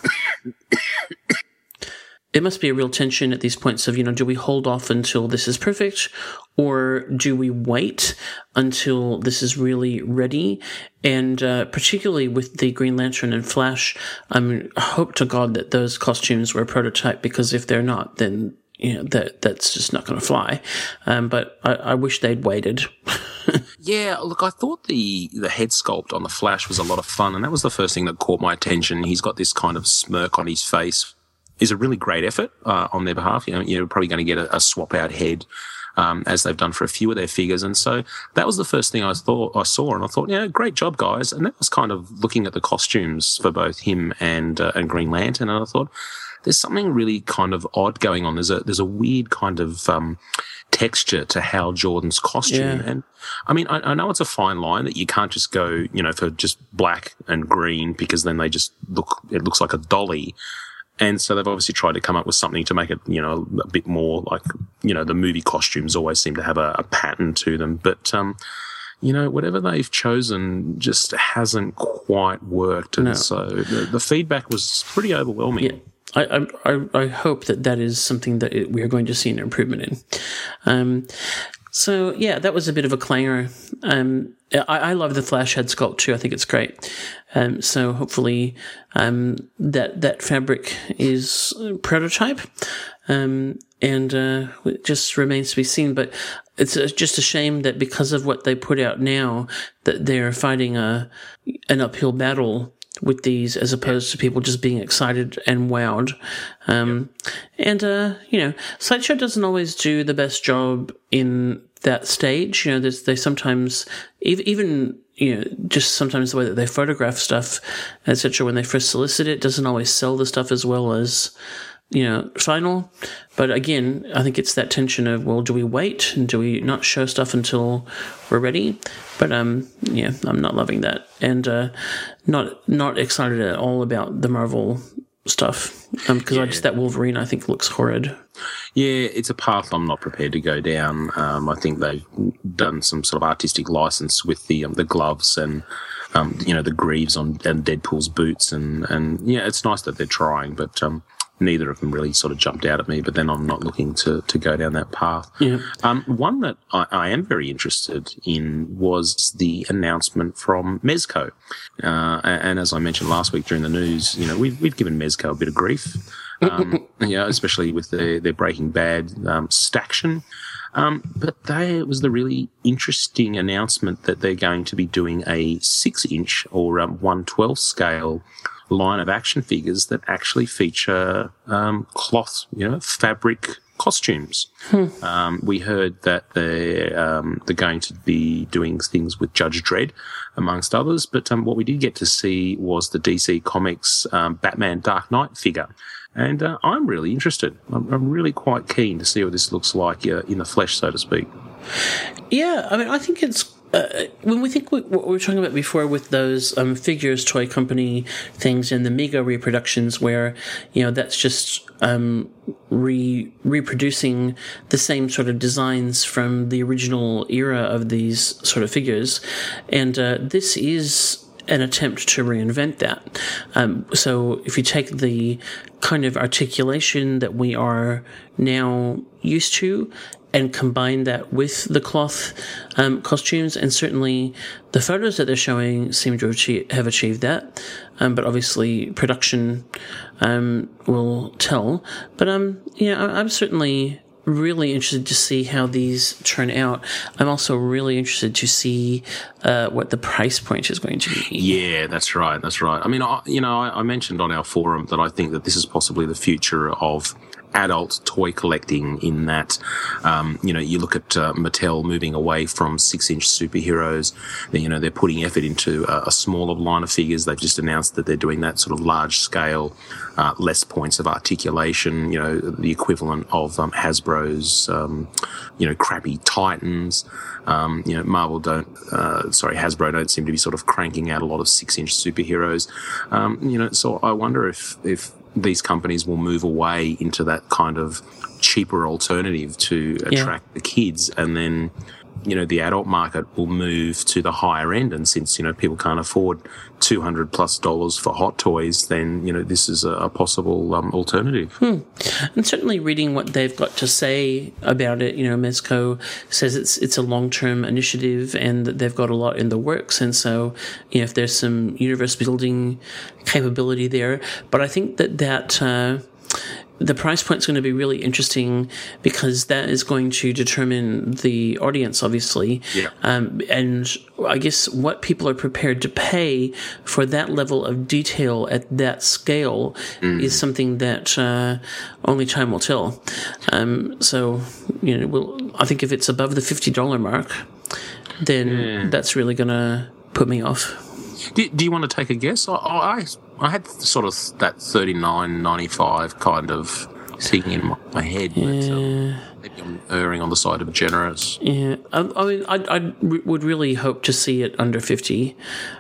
it must be a real tension at these points of, you know, do we hold off until this is perfect or do we wait until this is really ready? And uh, particularly with the Green Lantern and Flash, I mean, hope to God that those costumes were prototype because if they're not, then you know that that's just not going to fly. Um, but I, I wish they'd waited. Yeah, look, I thought the the head sculpt on the Flash was a lot of fun, and that was the first thing that caught my attention. He's got this kind of smirk on his face. Is a really great effort uh, on their behalf. You know, you're probably going to get a, a swap out head. Um, as they've done for a few of their figures, and so that was the first thing I thought I saw, and I thought, yeah, great job, guys. And that was kind of looking at the costumes for both him and uh, and Green Lantern, and I thought, there's something really kind of odd going on. There's a there's a weird kind of um, texture to Hal Jordan's costume, Yeah. and I mean, I, I know it's a fine line that you can't just go, you know, for just black and green because then they just look, it looks like a dolly. And so they've obviously tried to come up with something to make it, you know, a bit more like, you know, the movie costumes always seem to have a, a pattern to them. But, um, you know, whatever they've chosen just hasn't quite worked. And No. so the, the feedback was pretty overwhelming. Yeah. I, I, I- hope that that is something that it, we are going to see an improvement in. Um, so yeah, that was a bit of a clanger. Um, I, I love the Flash head sculpt too. I think it's great. Um, so hopefully, um, that that fabric is prototype, um, and uh, it just remains to be seen. But it's just a shame that because of what they put out now, that they're fighting a an uphill battle with these as opposed to people just being excited and wowed. Um, And, uh, you know, Sideshow doesn't always do the best job in that stage. You know, there's, they sometimes, even, you know, just sometimes the way that they photograph stuff, etc., when they first solicit it, doesn't always sell the stuff as well as, you know, final. But again, I think it's that tension of, well, do we wait and do we not show stuff until we're ready? But um, yeah, I'm not loving that, and uh, not not excited at all about the Marvel stuff because I just that Wolverine I think looks horrid. Yeah, it's a path I'm not prepared to go down. Um, I think they've done some sort of artistic license with the um, the gloves and um, you know the greaves on and Deadpool's boots and and yeah, it's nice that they're trying, but um, neither of them really sort of jumped out at me. But then I'm not looking to to go down that path. Yeah. Um, one that I, I am very interested in was the announcement from Mezco. Uh, and, as I mentioned last week during the news, you know, we've, we've given Mezco a bit of grief. Um, yeah, especially with their, their Breaking Bad um, staction. Um, but they, it was the really interesting announcement that they're going to be doing a six inch or um, 112 scale line of action figures that actually feature um, cloth, you know, fabric costumes. Um, we heard that they're um, they're going to be doing things with Judge Dredd, amongst others. But um, what we did get to see was the DC Comics um, Batman Dark Knight figure. And uh, I'm really interested. I'm, I'm really quite keen to see what this looks like uh, in the flesh, so to speak. Yeah, I mean, I think it's uh, when we think we, what we were talking about before with those um, figures toy company things and the Mego reproductions, where you know that's just um, re reproducing the same sort of designs from the original era of these sort of figures, and uh, this is an attempt to reinvent that. Um, so if you take the kind of articulation that we are now used to and combine that with the cloth um, costumes, and certainly the photos that they're showing seem to have achieved that. Um, but obviously, production um, will tell. But um, yeah, I- I'm certainly really interested to see how these turn out. I'm also really interested to see uh, what the price point is going to be. Yeah, that's right. That's right. I mean, I, you know, I, I mentioned on our forum that I think that this is possibly the future of adult toy collecting in that, um, you know, you look at uh, Mattel moving away from six inch superheroes. You know, they're putting effort into a, a smaller line of figures. They've just announced that they're doing that sort of large scale, uh, less points of articulation, you know, the equivalent of um, Hasbro's, um, you know, crappy Titans. Um, you know, Marvel don't, uh, sorry, Hasbro don't seem to be sort of cranking out a lot of six inch superheroes. Um, you know, so I wonder if, if these companies will move away into that kind of cheaper alternative to attract the kids and then you know the adult market will move to the higher end and since you know people can't afford 200 plus dollars for hot toys then you know this is a, possible um, alternative And certainly reading what they've got to say about it, you know, Mezco says it's it's a long term initiative and that they've got a lot in the works. And so, you know, if there's some universe building capability there, but I think that that. Uh, the price point is going to be really interesting because that is going to determine the audience, obviously. Yeah. Um, and I guess what people are prepared to pay for that level of detail at that scale is something that uh, only time will tell. Um, so, you know, we'll, I think if it's above the $50 mark, then that's really going to put me off. Do, do you want to take a guess? I, I i had sort of that 39.95 kind of thing in my, my head but um, maybe i'm erring on the side of generous. Yeah, I, I mean, I, I re- would really hope to see it under fifty,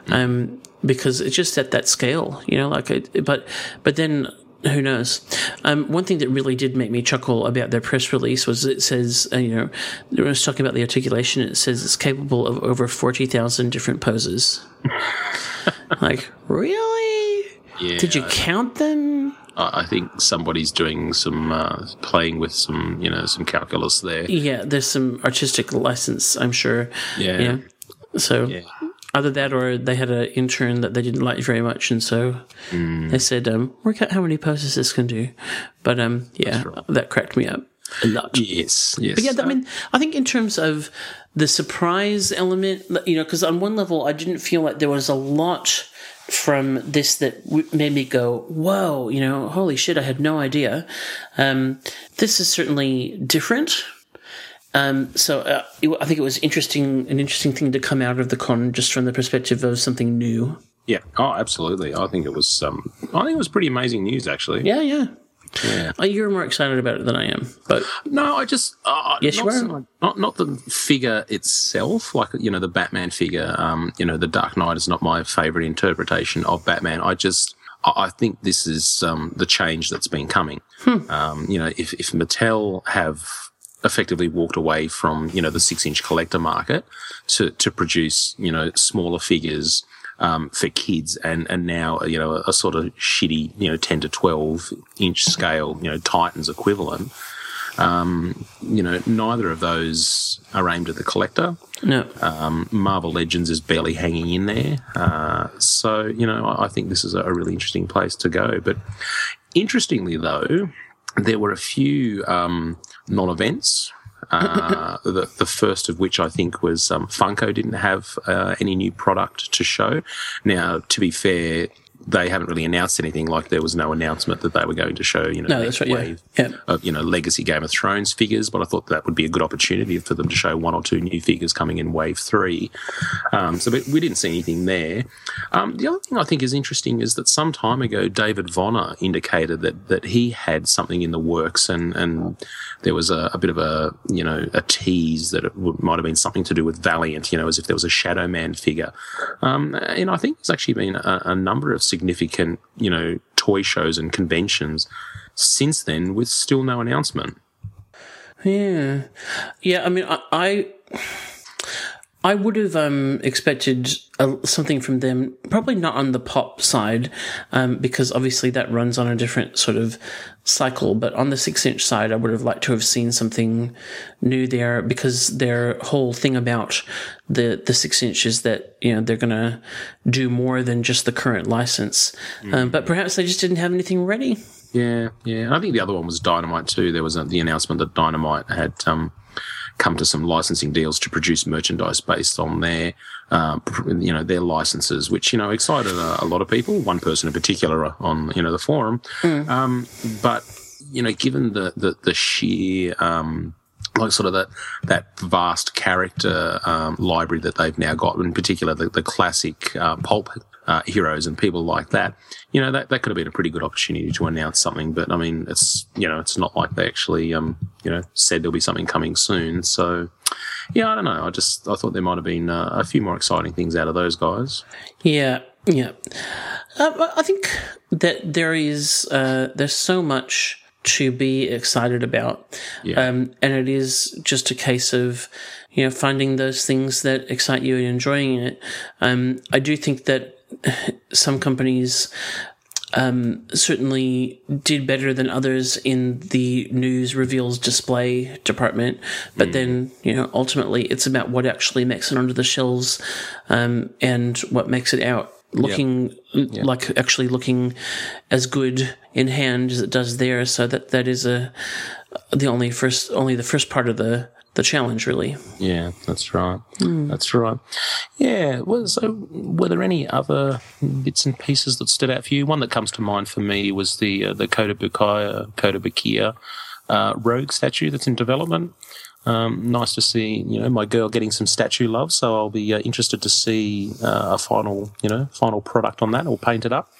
um, because it's just at that scale, you know. Like, it, but but then who knows? Um, one thing that really did make me chuckle about their press release was it says, uh, you know, it was talking about the articulation. It says it's capable of over forty thousand different poses. like, really? yeah Did you count them? I, I think somebody's doing some uh, playing with some you know some calculus there Yeah, there's some artistic license, I'm sure. Yeah. Yeah. So Yeah. Either that or they had an intern that they didn't like very much, and so Mm. they said, um, "Work out how many poses this can do." But um, yeah, that cracked me up a lot. yes yes But yeah, I mean, I think in terms of the surprise element, you know, because on one level, I didn't feel like there was a lot from this that w- made me go, "Whoa!" You know, holy shit, I had no idea. Um, this is certainly different. Um, so uh, it, I think it was interesting, an interesting thing to come out of the con, just from the perspective of something new. yeah oh absolutely i think it was um i think it was pretty amazing news actually Yeah, yeah. Uh, you're more excited about it than I am, but No, I just uh, Yes, not you are. not not the figure itself, like you know the Batman figure. Um, you know, the Dark Knight is not my favorite interpretation of Batman. I just I think this is um, the change that's been coming. Um, you know, if if Mattel have effectively walked away from you know the six inch collector market to to produce you know smaller figures um, for kids and and now you know a, a sort of shitty you know ten to twelve inch scale you know Titans equivalent. Um, you know, neither of those are aimed at the collector. no. Um, Marvel Legends is barely hanging in there. Uh, so, you know, I, I think this is a, a really interesting place to go. But interestingly, though, there were a few um, non events Uh, the, the first of which I think was um, Funko didn't have uh, any new product to show. Now, to be fair, they haven't really announced anything. Like there was no announcement that they were going to show, you know, No, next that's right, yeah. wave Yeah. of you know legacy Game of Thrones figures. But I thought that would be a good opportunity for them to show one or two new figures coming in Wave Three. Um, so but we didn't see anything there. Um, the other thing I think is interesting is that some time ago David Vonner indicated that that he had something in the works, and and there was a, a bit of a you know a tease that it might have been something to do with Valiant, you know, as if there was a Shadow Man figure. Um, and I think there's actually been a, a number of significant you know toy shows and conventions since then with still no announcement. Yeah, yeah. I mean, I I, I would have um, expected a, something from them. Probably not on the pop side, um, because obviously that runs on a different sort of cycle. But on the six-inch side, I would have liked to have seen something new there, because their whole thing about the the six-inch is that you know they're gonna do more than just the current license. Um, but perhaps they just didn't have anything ready. Yeah, yeah. And I think the other one was Dynamite too. There was a, the announcement that Dynamite had um, come to some licensing deals to produce merchandise based on their, uh, you know, their licenses, which you know excited a, a lot of people. One person in particular on you know the forum. Um, but you know, given the the, the sheer um, like sort of that that vast character um, library that they've now got, in particular the, the classic uh, pulp uh, heroes and people like that. You know, that, that could have been a pretty good opportunity to announce something, but I mean, it's you know, it's not like they actually um, you know said there'll be something coming soon. So yeah, I don't know. I just I thought there might have been uh, a few more exciting things out of those guys. Yeah, yeah. Uh, I think that there is uh, there's so much to be excited about, Yeah. um, and it is just a case of you know finding those things that excite you and enjoying it. Um, I do think that some companies um, certainly did better than others in the news reveals display department. But then, you know, ultimately it's about what actually makes it onto the shelves um, and what makes it out looking like actually looking as good in hand as it does there. So that that is a the only first only the first part of the the challenge really. Yeah, that's right. That's right. Yeah. Well, so were there any other bits and pieces that stood out for you? One that comes to mind for me was the uh, the Kota Bukaya, Kota Bukia uh, rogue statue that's in development. Um, nice to see, you know, my girl getting some statue love. So I'll be uh, interested to see uh, a final, you know, final product on that or painted up.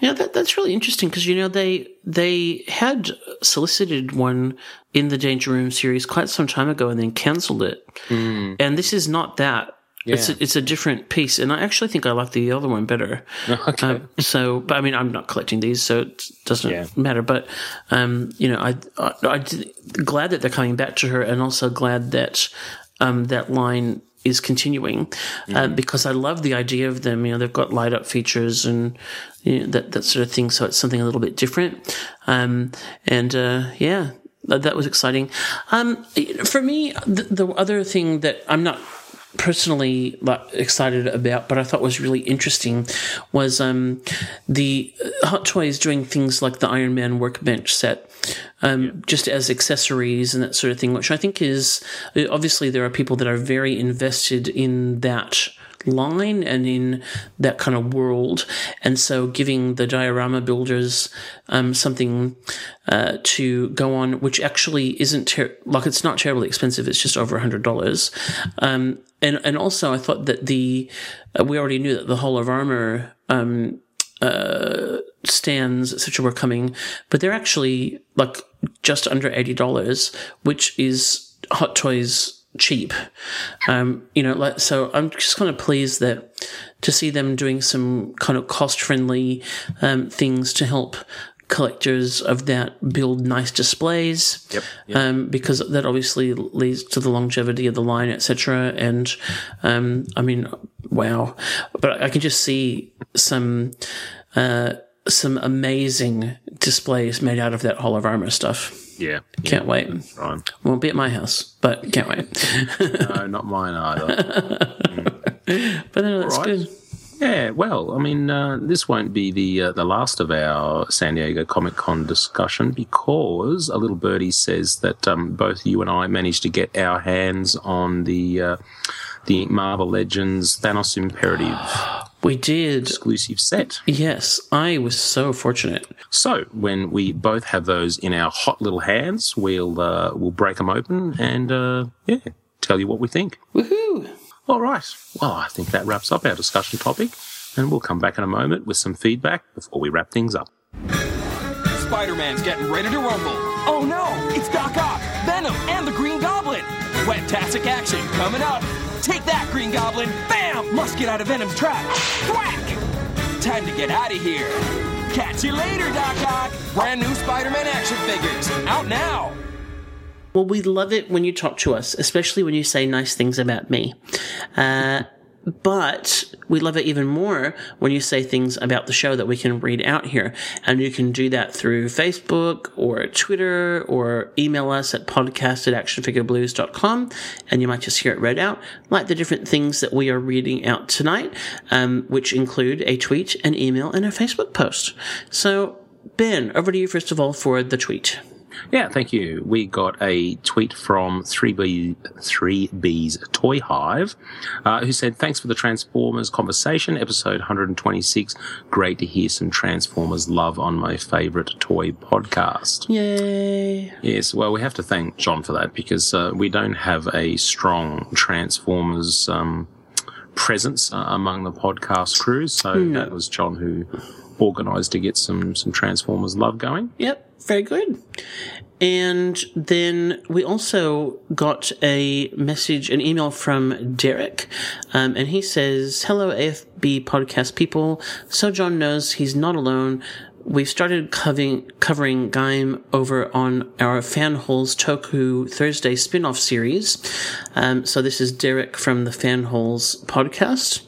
Yeah, that, that's really interesting because you know they they had solicited one in the Danger Room series quite some time ago and then cancelled it. And this is not that. It's a, it's a different piece, and I actually think I like the other one better. Okay. Um, so, but I mean, I'm not collecting these, so it doesn't Yeah. matter. But um, you know, I, I I'm glad that they're coming back to her, and also glad that um, that line is continuing uh, because I love the idea of them. You know, they've got light up features and you know, that that sort of thing. So it's something a little bit different. Um, and uh, yeah, that, that was exciting. Um, for me, the, the other thing that I'm not personally like, excited about, but I thought was really interesting, was um, the uh, Hot Toys doing things like the Iron Man workbench set, um, just as accessories and that sort of thing, which I think is uh, obviously there are people that are very invested in that line and in that kind of world. And so giving the diorama builders um, something uh, to go on, which actually isn't ter- like it's not terribly expensive. It's just over a hundred dollars. Um, and and also I thought that the uh, we already knew that the Hall of Armor um, uh, stands etc. were coming, but they're actually like just under eighty dollars, which is Hot Toys cheap. Um, you know, like so I'm just kind of pleased that to see them doing some kind of cost friendly um, things to help collectors of that build nice displays Yep. um, because that obviously leads to the longevity of the line etc and um, i mean wow but i can just see some uh, some amazing displays made out of that hall of armor stuff Yeah. can't wait Right. won't be at my house but can't wait No, not mine either. but no that's right. good Yeah, well, I mean, uh, this won't be the uh, the last of our San Diego Comic Con discussion because a little birdie says that um, both you and I managed to get our hands on the uh, the Marvel Legends Thanos Imperative We did. exclusive set. Yes, I was so fortunate. So when we both have those in our hot little hands, we'll uh, we'll break them open and uh, yeah, tell you what we think. Woohoo! All right. Well, I think that wraps up our discussion topic, and we'll come back in a moment with some feedback before we wrap things up. Spider-Man's getting ready to rumble. Oh no, it's Doc Ock, Venom, and the Green Goblin. Fantastic action coming up. Take that, Green Goblin. Bam! Must get out of Venom's trap. Thwack! Time to get out of here. Catch you later, Doc Ock. Brand new Spider-Man action figures. Out now. Well, we love it when you talk to us, especially when you say nice things about me. Uh, but we love it even more when you say things about the show that we can read out here. And you can do that through Facebook or Twitter or email us at podcast at actionfigureblues.com. And you might just hear it read out, like the different things that we are reading out tonight, um, which include a tweet, an email, and a Facebook post. So, Ben, over to you first of all for the tweet. Yeah, thank you. We got a tweet from 3B, 3B's Toy Hive, uh, who said, Thanks for the Transformers conversation, episode 126. Great to hear some Transformers love on my favorite toy podcast. Yay! Yes, well, we have to thank John for that because uh, we don't have a strong Transformers um, presence uh, among the podcast crew. So that was John who organised to get some, some Transformers love going. Yep, very good. And then we also got a message, an email from Derek, um, and he says, "Hello, AFB podcast people. So John knows he's not alone." We've started covering, covering Gaim over on our Fanholes Toku Thursday spin-off series. Um, so this is Derek from the Fanholes podcast.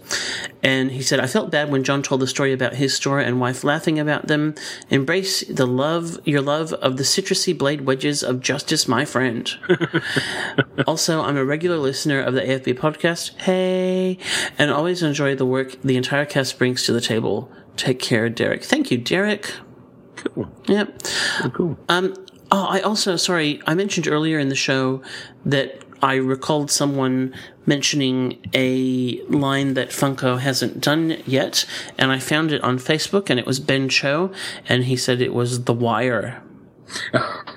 And he said, I felt bad when John told the story about his store and wife laughing about them. Embrace the love, your love of the citrusy blade wedges of justice, my friend. also, I'm a regular listener of the AFB podcast. Hey, and always enjoy the work the entire cast brings to the table. Take care, Derek. Thank you, Derek. Cool. Yep. cool. Um, oh, I also, sorry, I mentioned earlier in the show that I recalled someone mentioning a line that Funko hasn't done yet, and I found it on Facebook, and it was Ben Cho, and he said it was The Wire.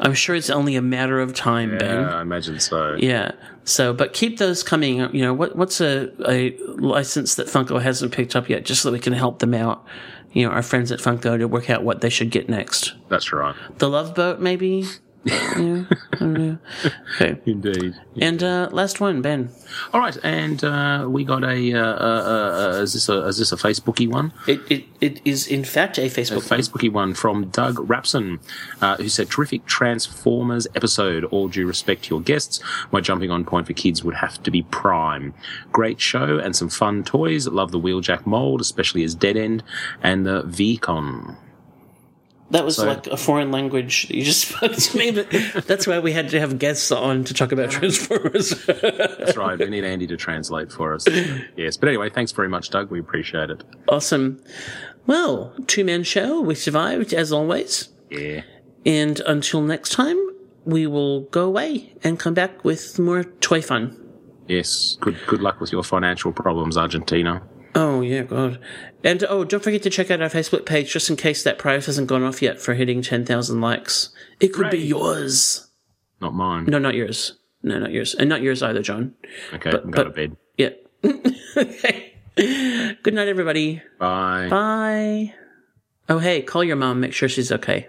I'm sure it's only a matter of time, Ben. Yeah, I imagine so. Yeah. So, but keep those coming. You know, what what's a, a license that Funko hasn't picked up yet, just so we can help them out. You know, our friends at Funko to work out what they should get next. That's right. The Love Boat, maybe. Yeah, I don't know. Okay. Indeed. And uh, last one, Ben. All right, and uh, we got a. Uh, uh, uh, is this a is this a Facebooky one? It it, it is in fact a A Facebook. Facebooky one from Doug Rapson, uh, who said, "Terrific Transformers episode. All due respect to your guests, my jumping on point for kids would have to be Prime. Great show and some fun toys. Love the Wheeljack mold, especially as Dead End and the V-Con. That was So- like a foreign language that you just spoke to me, but that's why we had to have guests on to talk about Transformers. That's right. we need Andy to translate for us. Yes, but anyway, thanks very much, Doug. We appreciate it. awesome. Well, two man show. We survived as always. Yeah. And until next time, we will go away and come back with more toy fun. Yes. Good. Good luck with your financial problems, Argentina. Oh, yeah, God. And oh, don't forget to check out our Facebook page just in case that prize hasn't gone off yet for hitting 10,000 likes. It could be yours. Not mine. No, not yours. No, not yours. And not yours either, John. Okay. but- go to but- bed. Yeah. okay. Good night, everybody. Bye. Bye. Oh, hey, call your mom. Make sure she's okay.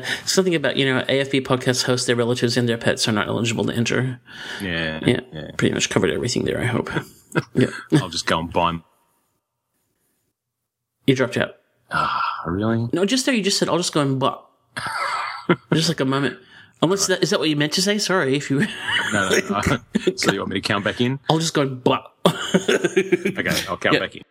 Yeah, something about you know AFB podcast hosts, their relatives and their pets are not eligible to enter. Yeah, Yeah, pretty much covered everything there. I hope. yeah, I'll just go and buy. Them. you dropped out. Ah, really? No, just there. You just said I'll just go and buy. just like a moment. Unless that is that what you meant to say? Sorry if you. No, no, no. so you want me to count back in? I'll just go and butt. Okay, I'll count Yeah. back in.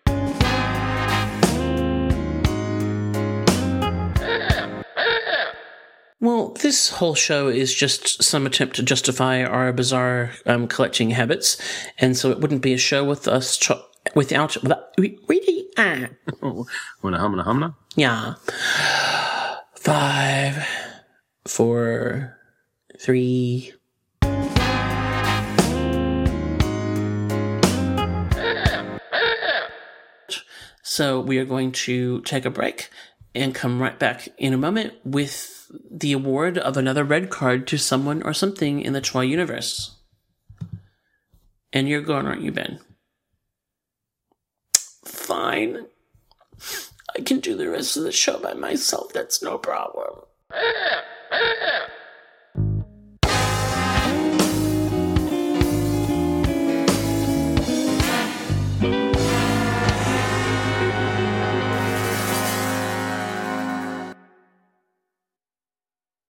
Well, this whole show is just some attempt to justify our bizarre um, collecting habits, and so it wouldn't be a show with us tr- without. without really, ah, Wanna humna humna? yeah. Five, four, three. So we are going to take a break and come right back in a moment with the award of another red card to someone or something in the Troy universe. And you're gone, aren't you, Ben? Fine. I can do the rest of the show by myself. That's no problem.